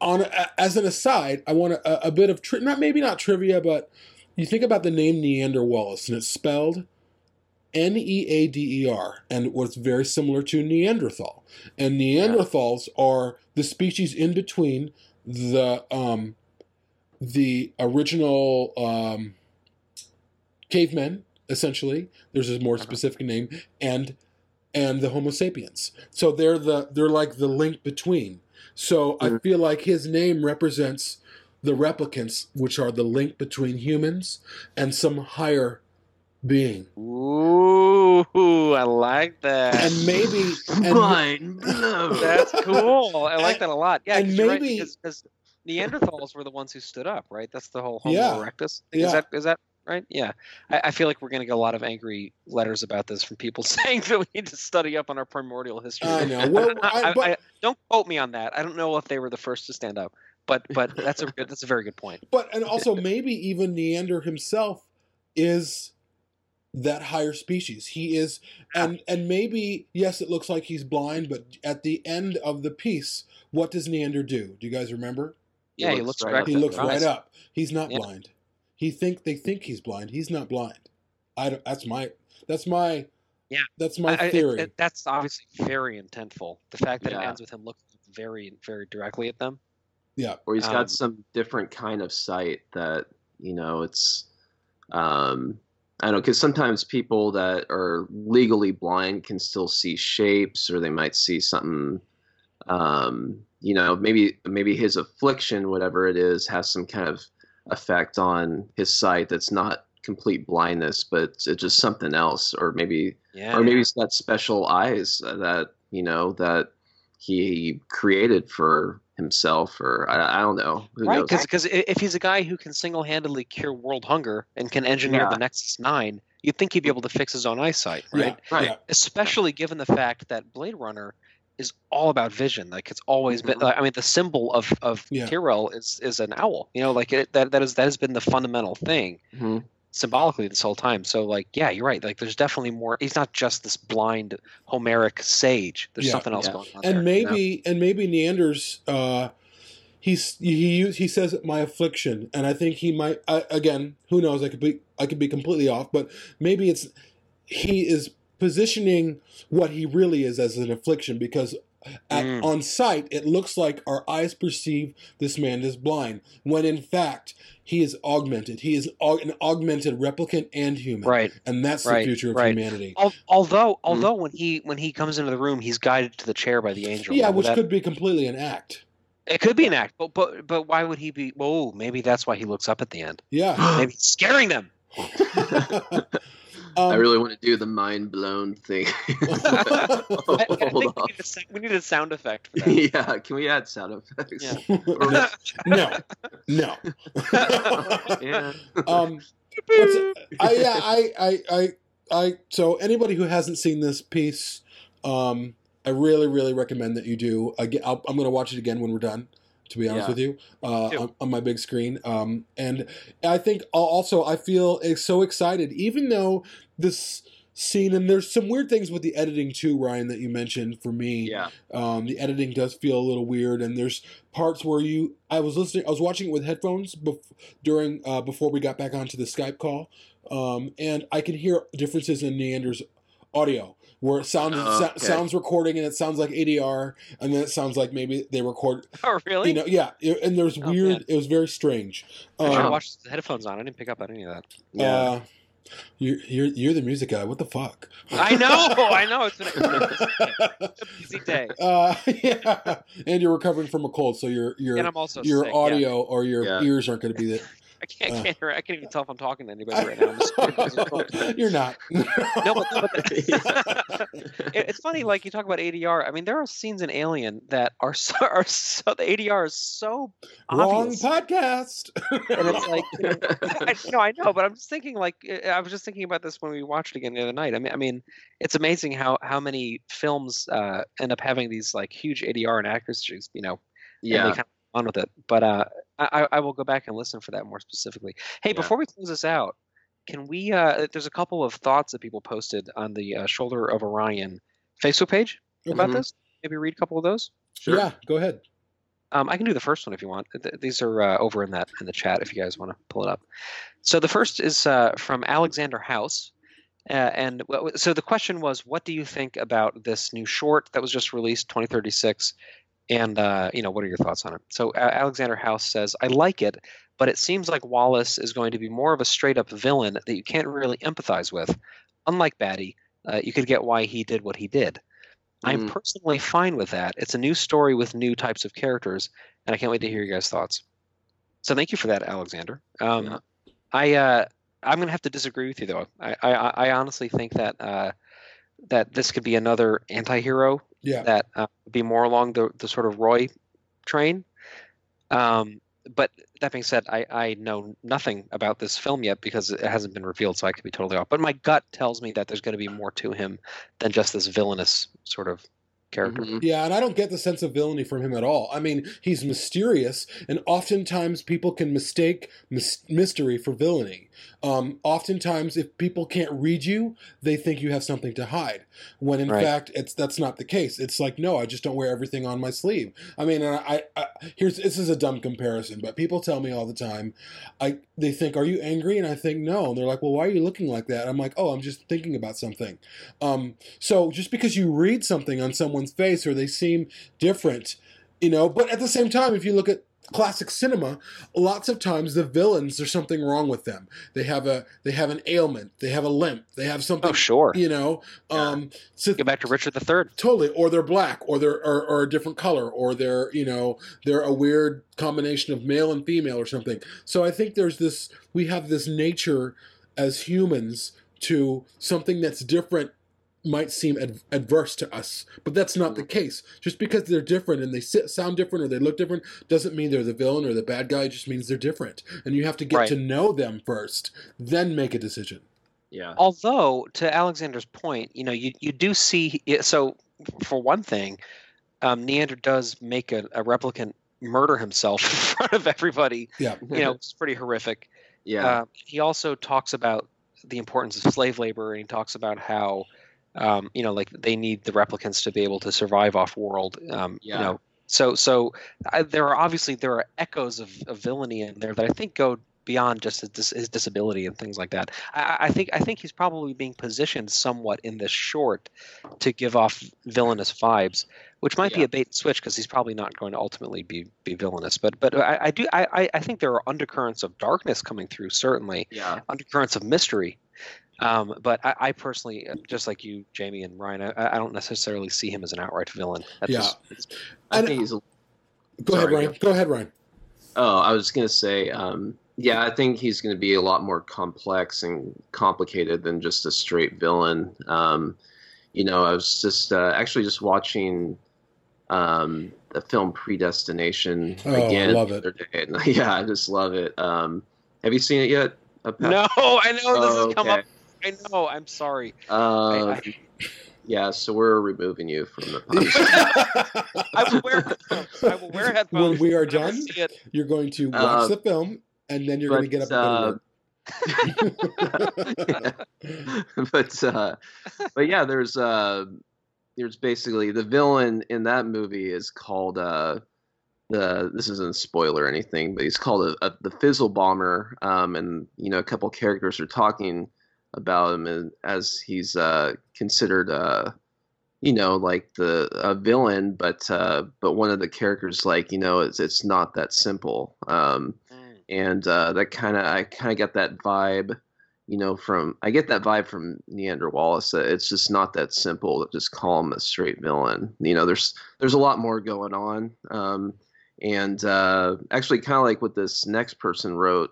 on as an aside, I want a, a bit of tri- not maybe not trivia, but you think about the name Niander Wallace, and it's spelled N E A D E R, and what's very similar to Neanderthal. And Neanderthals yeah. are the species in between the um, the original um, cavemen, essentially. There's a more uh-huh. specific name, and and the Homo sapiens. So they're the they're like the link between. So mm-hmm. I feel like his name represents the replicants, which are the link between humans and some higher being. Ooh. Ooh, I like that. and maybe and, Mind blown. That's cool. I like that a lot. Yeah, and 'cause you're right, maybe- because, because Neanderthals were the ones who stood up, right? That's the whole Homo Yeah. erectus. Yeah. Is that is that right? Yeah. I, I feel like we're going to get a lot of angry letters about this from people saying that we need to study up on our primordial history. I know. Well, I, I- I- don't quote me on that. I don't know if they were the first to stand up, but but that's a good, that's a very good point. But and also maybe even Niander himself is that higher species. He is and and maybe yes it looks like he's blind, but at the end of the piece, what does Niander do? Do you guys remember? Yeah, he looks right right up He looks the right up. He's not Yeah. blind. He think they think he's blind. He's not blind. I don't, that's my that's my Yeah. That's my I- I- it- theory. it- that's obviously very intentful. The fact that it ends with him looking very very directly at them. yeah. or he's Um, got some different kind of sight that you know it's um i don't know because sometimes people that are legally blind can still see shapes or they might see something um you know maybe maybe his affliction whatever it is has some kind of effect on his sight that's not complete blindness but it's just something else or maybe Yeah. or maybe he's got special eyes that you know that he created for himself or i, I don't know Who Right, knows? because if he's a guy who can single-handedly cure world hunger and can engineer Yeah. the Nexus Nine, you'd think he'd be able to fix his own eyesight, right? Yeah. Right. Yeah. Especially given the fact that Blade Runner is all about vision. Like it's always been. Mhm. Like, I mean, the symbol of of Yeah. Tyrell is is an owl. You know, like it, that that is that has been the fundamental thing Mhm. Symbolically this whole time. So like, yeah, you're right. Like there's definitely more. He's not just this blind Homeric sage. There's Yeah. something else Yeah. going on. and there, you know? maybe and maybe Niander's uh he's he he says my affliction and I think he might I, again who knows I could be I could be completely off but maybe it's he is positioning what he really is as an affliction because at, Mm. on sight it looks like our eyes perceive this man is blind when in fact he is augmented he is aug- an augmented replicant and human right. and that's Right, the future of right. humanity Al- Although, although when he when he comes into the room, he's guided to the chair by the angel. yeah which that? could be completely an act it could be an act, but but but why would he be? Oh, maybe that's why he looks up at the end. yeah Maybe scaring them. i Um, really want to do the mind blown thing I, I Hold think we on. need, a, we need a sound effect for that. yeah can we add sound effects Yeah. no, no. yeah um, what's, I, yeah, I, I, I, I. So anybody who hasn't seen this piece, um, I really, really recommend that you do. Again, I'll, I'm going to watch it again when we're done. To be honest Yeah. with you, uh, on, on my big screen, um, and I think also I feel so excited, even though this scene and there's some weird things with the editing too, Ryan, that you mentioned. For me, yeah um, the editing does feel a little weird, and there's parts where you. I was listening. I was watching it with headphones bef- during uh, before we got back onto the Skype call, um, and I can hear differences in Niander's audio, where it sounds Oh, sa- okay. sounds recording, and it sounds like ADR, and then it sounds like maybe they record. Oh, really? You know, yeah, it- and there's Oh, weird. man. It was very strange. I should have Um, watched the headphones on. I didn't pick up on any of that. yeah uh, you're, you're you're the music guy. What the fuck? I know. I know. It's been a, it's a busy day, Uh, yeah, and you're recovering from a cold, so your your and I'm also your sick, yeah. audio or your Yeah. ears aren't going to be the. I can't, uh. can't I can't even tell if I'm talking to anybody right now. I'm just- You're not. no, but, but it, it's funny. Like you talk about ADR. I mean, there are scenes in Alien that are so, are so the ADR is so Wrong obvious. podcast. and it's like you know, I, no, I know, but I'm just thinking like uh, I was just thinking about this when we watched it again the other night. I mean, I mean, it's amazing how how many films uh, end up having these like huge ADR and inaccuracies. You know, and they yeah kind of on with it. But uh, I, I I will go back and listen for that more specifically. Hey, Yeah. before we close this out, can we? Uh, there's a couple of thoughts that people posted on the uh, Shoulder of Orion Facebook page about Mhm. this. Maybe read a couple of those. sure Yeah, go ahead. Um, I can do the first one if you want. Th- These are uh, over in that in the chat if you guys want to pull it up. So the first is uh, from Alexander House, uh, and w- so the question was, what do you think about this new short that was just released, 2036? And uh, you know, what are your thoughts on it? So uh, Alexander House says, I like it, but it seems like Wallace is going to be more of a straight up villain that you can't really empathize with. Unlike Batty, uh, you could get why he did what he did. I'm Mm. personally fine with that. It's a new story with new types of characters, and I can't wait to hear your guys' thoughts. So thank you for that, Alexander. Um, Yeah. I uh, I'm gonna have to disagree with you though. I I, I honestly think that uh, that this could be another anti-hero Yeah. that uh, would be more along the, the sort of Roy train. Um, but that being said, I, I know nothing about this film yet because it hasn't been revealed, so I could be totally off. But my gut tells me that there's going to be more to him than just this villainous sort of character. Mhm. Yeah, and I don't get the sense of villainy from him at all. I mean, he's mysterious, and oftentimes people can mistake mys- mystery for villainy. Um, oftentimes, if people can't read you, they think you have something to hide. When in Right. fact, it's that's not the case. It's like, no, I just don't wear everything on my sleeve. I mean, and I, I, I here's this is a dumb comparison, but people tell me all the time, I they think, are you angry? And I think no, and they're like, well, why are you looking like that? I'm like, oh, I'm just thinking about something. Um, so just because you read something on someone's face or they seem different, you know, but at the same time, if you look at classic cinema, lots of times the villains there's something wrong with them. They have a they have an ailment, they have a limp, they have something Oh, sure. you know. Yeah. Um so Go back to Richard the Third. totally or they're black or they're or, or a different color or they're you know they're a weird combination of male and female or something so i think there's this we have this nature as humans to something that's different might seem ad- adverse to us but that's not the case just because they're different and they sit, sound different or they look different doesn't mean they're the villain or the bad guy it just means they're different and you have to get Right. to know them first then make a decision Yeah. Although, to Alexander's point, you know, you, you do see. So, for one thing, um, Niander does make a, a replicant murder himself in front of everybody. yeah You know, it's pretty horrific. yeah. Uh, he also talks about the importance of slave labor, and he talks about how, um, you know, like they need the replicants to be able to survive off world. Um, Yeah. You know, so so I, there are obviously there are echoes of, of villainy in there that I think go beyond just his, dis- his disability and things like that. I, I- think I think he's probably being positioned somewhat in this short to give off villainous vibes, which might be a bait and switch because he's probably not going to ultimately be be villainous. But but I, I do I, I- I think there are undercurrents of darkness coming through certainly yeah. undercurrents of mystery. Um, but I, I personally, uh, just like you, Jamie and Ryan, I, I don't necessarily see him as an outright villain. At Yeah. This, I And- think he's. a- go ahead ryan go ahead ryan Oh, I was gonna say, um, yeah, I think he's gonna be a lot more complex and complicated than just a straight villain. Um, you know, I was just uh, actually just watching um, the film Predestination Oh, I again love the it. other day, and yeah, I just love it. Um, have you seen it yet? No, I know this Oh, has come okay. up. I know. I'm sorry. Uh, I- yeah, so we're removing you from the podcast. I will wear headphones. I will wear headphones. when we are done. You're going to watch Uh, the film, and then you're going to get up but, and go to work. but uh, but yeah, there's uh, there's basically the villain in that movie is called uh, the this isn't a spoiler or anything, but he's called a, a, the Fizzle Bomber, um, and you know a couple characters are talking about him and, as he's uh, considered uh, you know like the a villain, but uh, but one of the characters like you know it's it's not that simple. Um, Mm. and uh, that kind of I kind of get that vibe, you know, from I get that vibe from Niander Wallace. That it's just not that simple to just call him a straight villain. You know, there's there's a lot more going on, um, and uh, actually, kind of like what this next person wrote,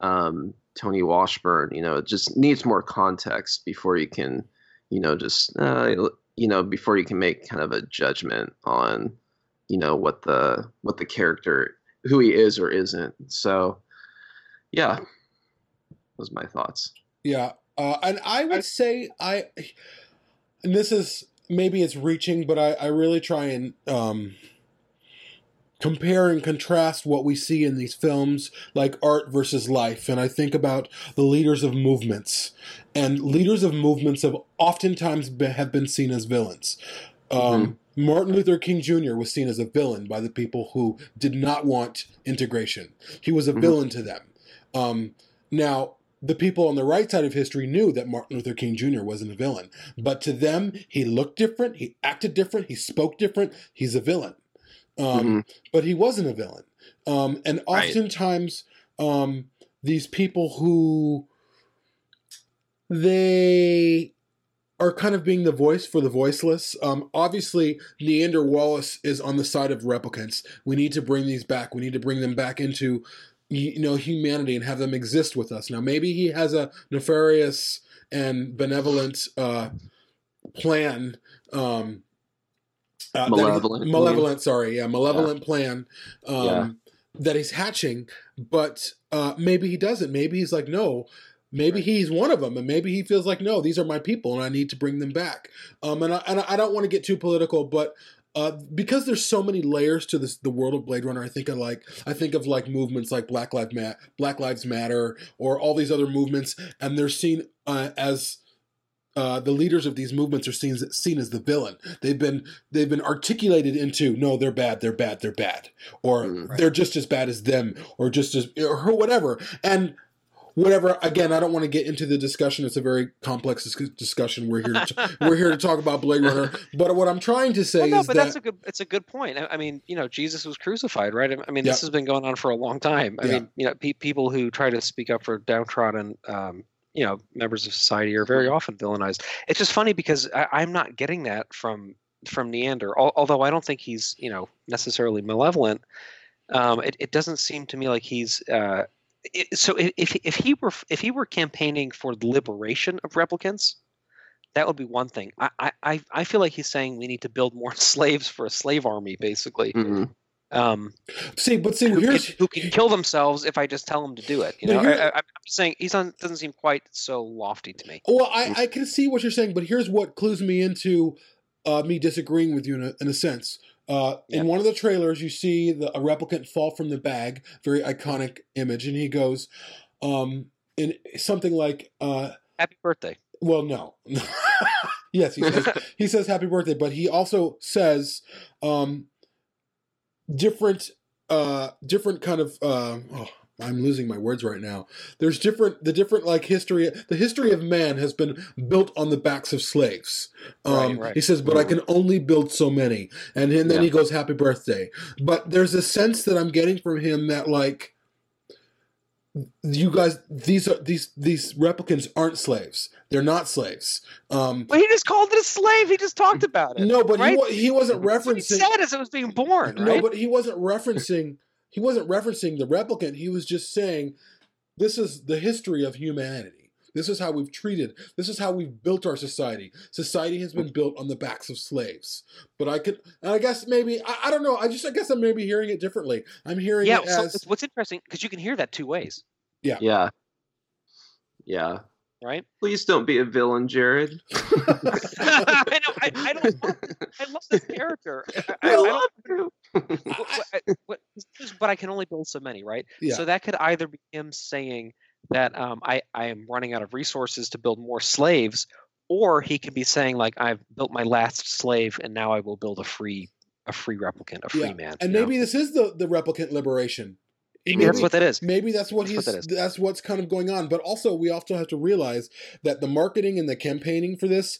um, Tony Washburn. You know, it just needs more context before you can, you know, just uh, you know before you can make kind of a judgment on, you know, what the what the character who he is or isn't. So, yeah, those are my thoughts. Yeah, uh, and I would say I, and this is maybe it's reaching, but I, I really try and um, compare and contrast what we see in these films, like art versus life, and I think about the leaders of movements, and leaders of movements have oftentimes be, have been seen as villains. Um, Martin Luther King Jr. was seen as a villain by the people who did not want integration. He was a Mhm. villain to them. Um, now, the people on the right side of history knew that Martin Luther King Jr. wasn't a villain, but to them, he looked different, he acted different, he spoke different. He's a villain, um, but he wasn't a villain. Um, and Right. oftentimes, um, these people who they are kind of being the voice for the voiceless. Um, obviously, Niander Wallace is on the side of replicants. We need to bring these back. We need to bring them back into you know humanity and have them exist with us. Now, maybe he has a nefarious and benevolent uh, plan. Um, uh, Malevolent. malevolent. Sorry, yeah, malevolent plan. Um, Yeah. That he's hatching, but uh, maybe he doesn't. Maybe he's like, no. Maybe he's one of them, and maybe he feels like, no, these are my people, and I need to bring them back. Um, and I, and I don't want to get too political, but uh, because there's so many layers to this, the world of Blade Runner, I think I like, I think of like movements like Black Lives Matter, Black Lives Matter, or all these other movements, and they're seen uh, as uh, the leaders of these movements are seen seen as the villain. They've been they've been articulated into no, they're bad, they're bad, they're bad, or Mm. they're just as bad as them, or just as or whatever. And whatever. Again, I don't want to get into the discussion. It's a very complex discussion. We're here to we're here to talk about Blade Runner. But what I'm trying to say Well, no, is but that that's a good. It's a good point. I, I mean, you know, Jesus was crucified, right? I mean, Yeah. this has been going on for a long time. I Yeah. mean, you know, pe- people who try to speak up for downtrodden, um, you know, members of society are very often villainized. It's just funny because I, I'm not getting that from from Niander. Al- although I don't think he's, you know, necessarily malevolent. Um, it, it doesn't seem to me like he's. Uh, it, so if if he were if he were campaigning for the liberation of replicants, that would be one thing. I, I- I, feel like he's saying we need to build more slaves for a slave army, basically. Mhm. Um, see, but see, who, can, who can kill themselves if I just tell them to do it. You know, I, I'm saying he's on doesn't seem quite so lofty to me. Well, I, I can see what you're saying, but here's what clues me into uh, me disagreeing with you in a, in a sense. Uh, Yeah. In one of the trailers, you see the, a replicant fall from the bag, very iconic image, and he goes, um, in something like, uh, Happy birthday. well, no. yes, he says, he says happy birthday, but he also says um, different, uh, different kind of. Uh, oh, I'm losing my words right now. There's different, the different like history. The history of man has been built on the backs of slaves. Um, Right, right. He says, but I can only build so many, and, then then Yeah. he goes, "Happy birthday." But there's a sense that I'm getting from him that like you guys these are these these replicants aren't slaves they're not slaves um Well, he just called it a slave. He just talked about it. no but he, right? wa- he wasn't That's what he referencing said as it was being born, no but he wasn't referencing he wasn't referencing the replicant he was just saying this is the history of humanity this is how we've treated this is how we've built our society society has been built on the backs of slaves but i could and i guess maybe i, I don't know i just i guess i'm maybe hearing it differently i'm hearing yeah. it So as what's interesting because you can hear that two ways, Yeah. Yeah. Yeah. Right? Please don't be a villain, Jared. I know. I, I don't. Want, I love this character. I, I, I I love you. what, what, but I can only build so many, right? Yeah. So that could either be him saying that um, I, I am running out of resources to build more slaves, or he could be saying like I've built my last slave and now I will build a free a free replicant, a free Yeah, man. and you know? maybe this is the the replicant liberation Maybe that's what that is. Maybe that's what That's what he's. that is. that's what's kind of going on. But also, we also have to realize that the marketing and the campaigning for this,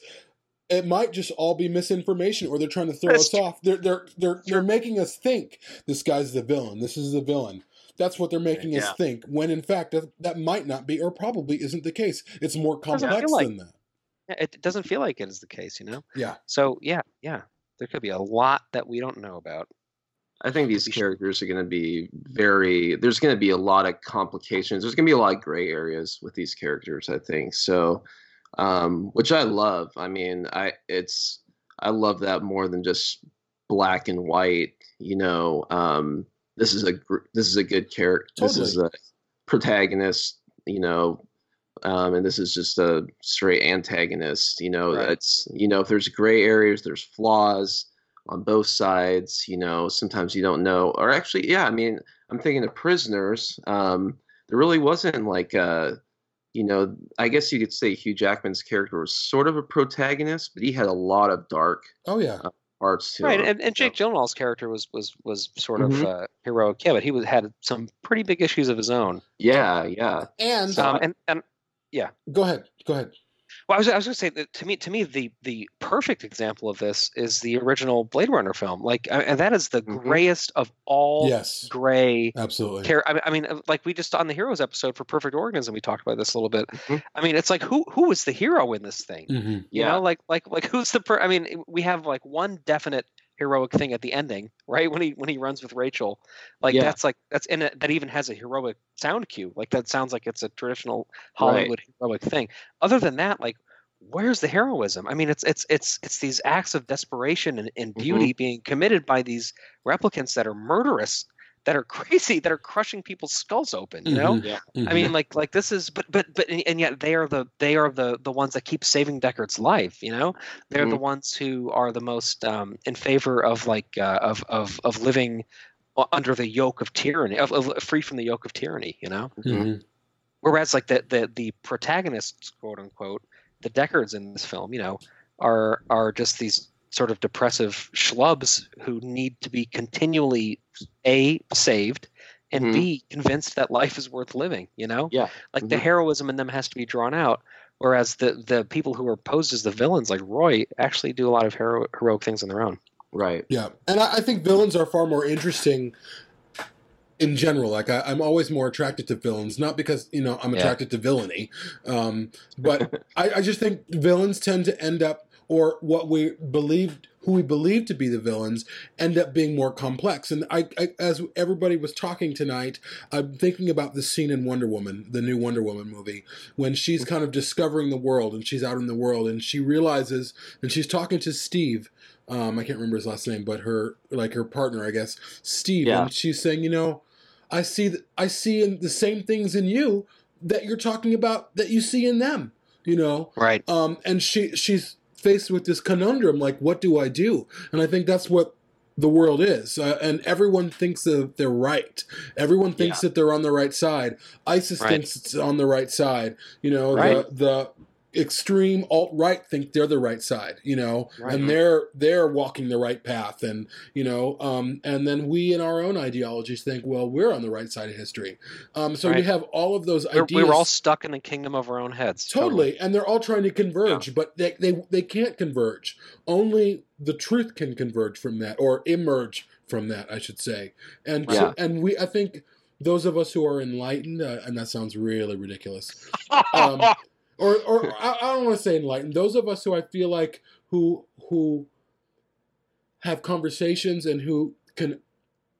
it might just all be misinformation, or they're trying to throw That's us true. off. They're they're they're Sure. they're making us think this guy's the villain. This is the villain. That's what they're making us think. When in fact, that, that might not be, or probably isn't the case. It's more Doesn't complex like- than that. It doesn't feel like it is the case, you know. Yeah. So yeah, yeah, there could be a lot that we don't know about. I think these characters are going to be very. There's going to be a lot of complications. There's going to be a lot of gray areas with these characters. I think so, um, which I love. I mean, I it's I love that more than just black and white. You know, um, this is a this is a good character. This is a protagonist. You know, um, and this is just a straight antagonist. You know, Right. it's you know if there's gray areas, there's flaws on both sides. You know, sometimes you don't know, or actually, yeah. I mean, I'm thinking of prisoners. Um, there really wasn't like a, you know, I guess you could say Hugh Jackman's character was sort of a protagonist, but he had a lot of dark Oh yeah. parts to Right, him. and, and you know. Jake Gyllenhaal's character was was was sort of Mhm. uh, heroic, yeah, but he was had some pretty big issues of his own. Yeah, yeah. And Um, and and yeah. go ahead. Go ahead. Well, I was I was going to say that to me to me the the perfect example of this is the original Blade Runner film, like, I- and that is the Mhm. grayest of all Yes. gray. Absolutely. Char- I mean, I mean, like we just on the Heroes episode for Perfect Organism, we talked about this a little bit. Mhm. I mean, it's like who who is the hero in this thing? hmm You Yeah. know, like like like who's the per? I mean, we have like one definite heroic thing at the ending, right? When he when he runs with Rachael, like Yeah. that's like that's in it. That even has a heroic sound cue. Like that sounds like it's a traditional Right. Hollywood heroic thing. Other than that, like where's the heroism? I mean, it's it's it's it's these acts of desperation and, and mm-hmm. beauty being committed by these replicants that are murderous, that are crazy, that are crushing people's skulls open. You know, Mhm. Yeah. I mean, like like this is, but but but and yet they are the they are the the ones that keep saving Deckard's life. You know, they're the ones who are the most um, in favor of like uh, of of of living under the yoke of tyranny, of, of free from the yoke of tyranny. You know, Mhm. whereas like the the the protagonists, quote unquote, the Deckards in this film, you know, are are just these sort of depressive schlubs who need to be continually a saved and Mhm. b convinced that life is worth living you know Yeah. like the Mhm. heroism in them has to be drawn out whereas the the people who are posed as the villains like roy actually do a lot of hero, heroic things on their own Right. Yeah, and I, I think villains are far more interesting in general. Like I, I'm always more attracted to villains, not because you know I'm Yeah. attracted to villainy, um, but I, I just think villains tend to end up, or what we believed, who we believe to be the villains, end up being more complex. And I, I as everybody was talking tonight, I'm thinking about the scene in Wonder Woman, the new Wonder Woman movie, when she's kind of discovering the world and she's out in the world and she realizes, and she's talking to Steve um, I can't remember his last name, but her like her partner, I guess, Steve, Yeah. and she's saying, you know, I see th- I see in the same things in you that you're talking about that you see in them, you know, right um, and she she's faced with this conundrum, like, what do I do? And I think that's what the world is, uh, and everyone thinks that they're right. Everyone thinks that they're on the right side. ISIS Right. thinks it's on the right side. You know, Right. the the extreme alt right think they're the right side. You know, Right. and they're they're walking the right path, and you know, um, and then we in our own ideologies think, well, we're on the right side of history. Um, so you Right. have all of those We're, ideas. we're, all stuck in the kingdom of our own heads Totally, and they're all trying to converge, but they, they they can't converge. Only the truth can converge from that, or emerge from that, I should say. And so, Yeah. and we, I think, those of us who are enlightened, uh, and that sounds really ridiculous, um, or or I, I don't want to say enlightened. Those of us who I feel like who who have conversations and who can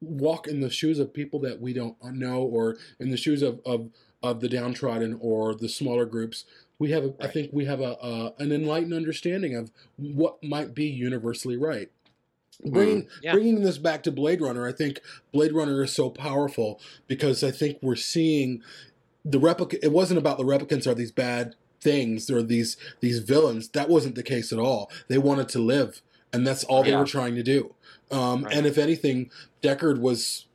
walk in the shoes of people that we don't know, or in the shoes of of, of the downtrodden or the smaller groups. We have, a, I Right. think, we have a, a an enlightened understanding of what might be universally right. Mm, bringing Yeah. bringing this back to Blade Runner, I think Blade Runner is so powerful because I think we're seeing the replica. It wasn't about the replicants are these bad things or these these villains. That wasn't the case at all. They wanted to live, and that's all they were trying to do. Um, Right. And if anything, Deckard was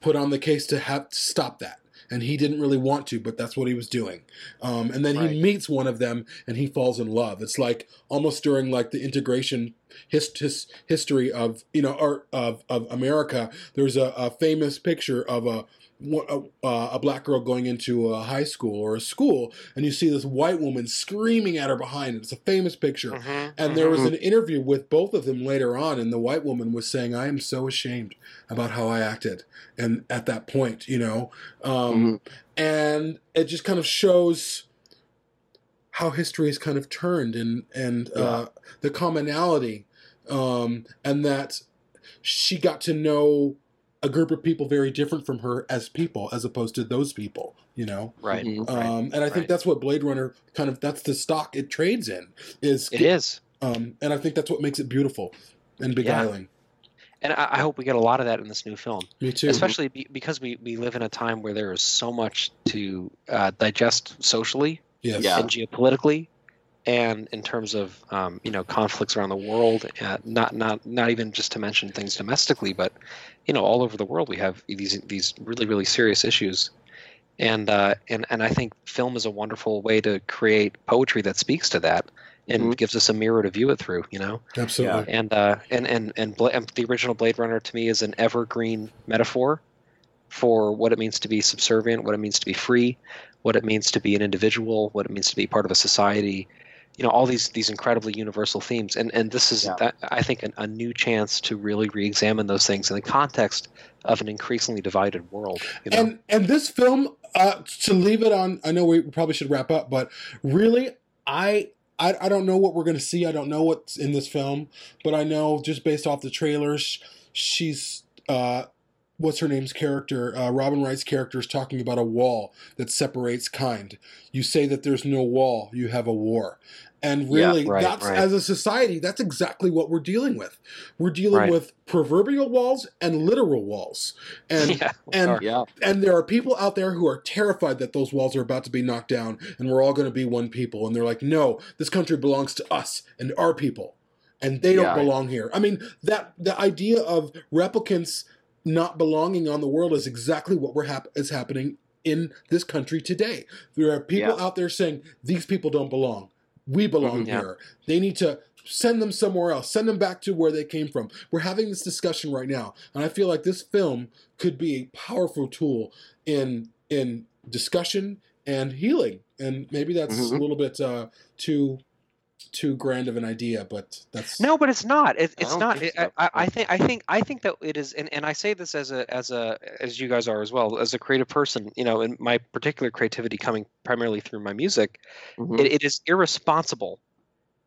put on the case to have to stop that. And he didn't really want to, but that's what he was doing. Um, and then Right. he meets one of them, and he falls in love. It's like almost during like the integration his, his history of you know art of of America. There's a, a famous picture of a a, a black girl going into a high school or a school, and you see this white woman screaming at her behind. It's a famous picture. Mhm, And there mhm. was an interview with both of them later on, and the white woman was saying, "I am so ashamed about how I acted." And at that point, you know, um, and it just kind of shows how history has kind of turned, and and uh, the commonality, um, and that she got to know a group of people very different from her as people, as opposed to those people, you know. right Mhm. Right, Um, and I think right. that's what Blade Runner kind of that's the stock it trades in is it is um, and I think that's what makes it beautiful and beguiling. and I, I hope we get a lot of that in this new film Me too. especially be, because we, we live in a time where there is so much to uh, digest socially yes. Yeah. and geopolitically and in terms of um, you know conflicts around the world uh, not not not even just to mention things domestically but you know all over the world we have these these really really serious issues and uh, and and I think film is a wonderful way to create poetry that speaks to that and Mhm. gives us a mirror to view it through you know Absolutely. and uh, and and and, Bla- and the original Blade Runner to me is an evergreen metaphor for what it means to be subservient, what it means to be free, what it means to be an individual, what it means to be part of a society. You know, all these these incredibly universal themes, and and this is Yeah. that, I think a, a new chance to really re-examine those things in the context of an increasingly divided world. You know? And and this film, uh, to leave it on, I know we probably should wrap up, but really, I. I, I don't know what we're going to see. I don't know what's in this film, but I know just based off the trailers, she's uh, what's her name's character, uh, Robin Wright's character, is talking about a wall that separates kind. You say that there's no wall, you have a war. And really, Yeah, right, that's right. as a society, that's exactly what we're dealing with. We're dealing Right. with proverbial walls and literal walls. And yeah, and. Yeah. and there are people out there who are terrified that those walls are about to be knocked down and we're all going to be one people and they're like no this country belongs to us and our people and they don't belong here i mean that the idea of replicants not belonging on the world is exactly what we're hap- is happening in this country today there are people out there saying these people don't belong we belong Mhm. Yeah. here they need to send them somewhere else send them back to where they came from we're having this discussion right now and i feel like this film could be a powerful tool in in discussion and healing and maybe that's Mhm. a little bit uh too too grand of an idea but that's No, but it's not. It, it's don't think I, so. I, I think. I think. I think that it is, and, and I say this as a as a as you guys are as well as a creative person. You know, in my particular creativity coming primarily through my music, Mhm. it, it is irresponsible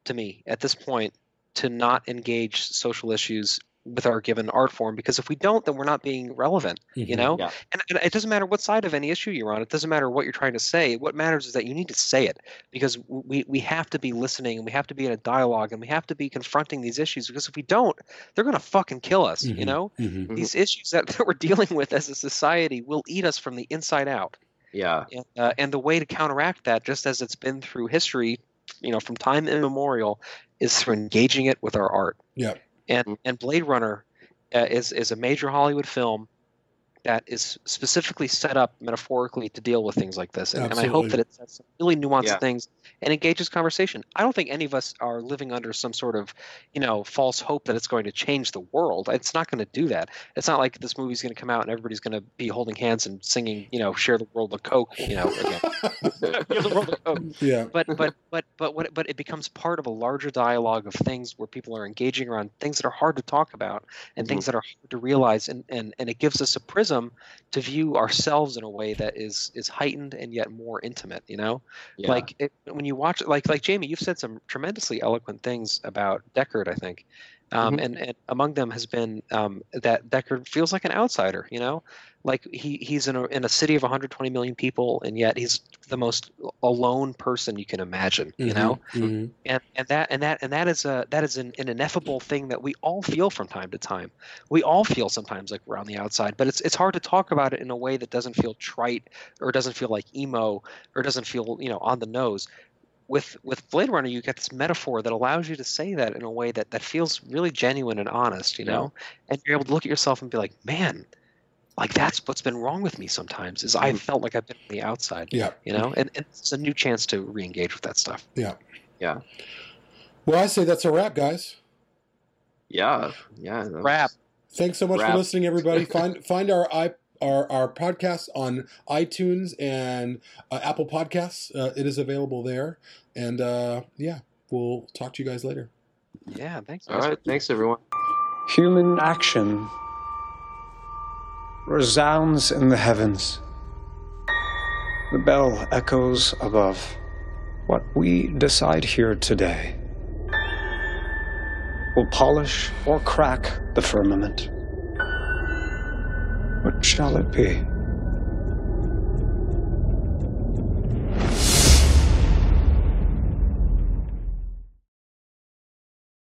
to me at this point to not engage social issues with our given art form because if we don't then we're not being relevant you Mhm. know Yeah. and, and it doesn't matter what side of any issue you're on it doesn't matter what you're trying to say what matters is that you need to say it because we we have to be listening and we have to be in a dialogue and we have to be confronting these issues because if we don't they're going to fucking kill us you Mhm. know Mhm. Mhm. these issues that, that we're dealing with as a society will eat us from the inside out Yeah. and, uh, and the way to counteract that, just as it's been through history, you know, from time immemorial, is through engaging it with our art. Yeah. And Mm. and Blade Runner uh, is is a major Hollywood film that is specifically set up metaphorically to deal with things like this. And, and I hope that it says some really nuanced Yeah. things and engages conversation. I don't think any of us are living under some sort of, you know, false hope that it's going to change the world. It's not going to do that. It's not like this movie's going to come out and everybody's going to be holding hands and singing, you know, share the world of Coke, you know, again. Share the world of Coke yeah but but but but what but it becomes part of a larger dialogue of things where people are engaging around things that are hard to talk about and things mm-hmm. that are hard to realize and, and and it gives us a prism to view ourselves in a way that is is heightened and yet more intimate you know Yeah. like it, when you watch like like jamie you've said some tremendously eloquent things about deckard i think um, Mhm. and, and among them has been um, that Deckard feels like an outsider, you know, like he, he's in a, in a city of 120 million people, and yet he's the most alone person you can imagine, you know, Mhm. and and that and that and that is a that is an, an ineffable thing that we all feel from time to time. We all feel sometimes like we're on the outside, but it's it's hard to talk about it in a way that doesn't feel trite or doesn't feel like emo or doesn't feel you know on the nose. With with Blade Runner, you get this metaphor that allows you to say that in a way that that feels really genuine and honest, you know, and you're able to look at yourself and be like, man. Like that's what's been wrong with me sometimes is I Mhm. felt like I've been on the outside, yeah you know, and, and it's a new chance to re-engage with that stuff. Yeah. Yeah. Well i say that's a wrap guys yeah. Yeah. Wrap. Thanks so much for listening, everybody. Find find our i our our podcast on iTunes and uh, Apple Podcasts. Uh, it is available there, and uh, yeah, we'll talk to you guys later. Yeah, thanks. All right, Thanks, everyone. Human action resounds in the heavens. The bell echoes above. What we decide here today will polish or crack the firmament. What shall it be?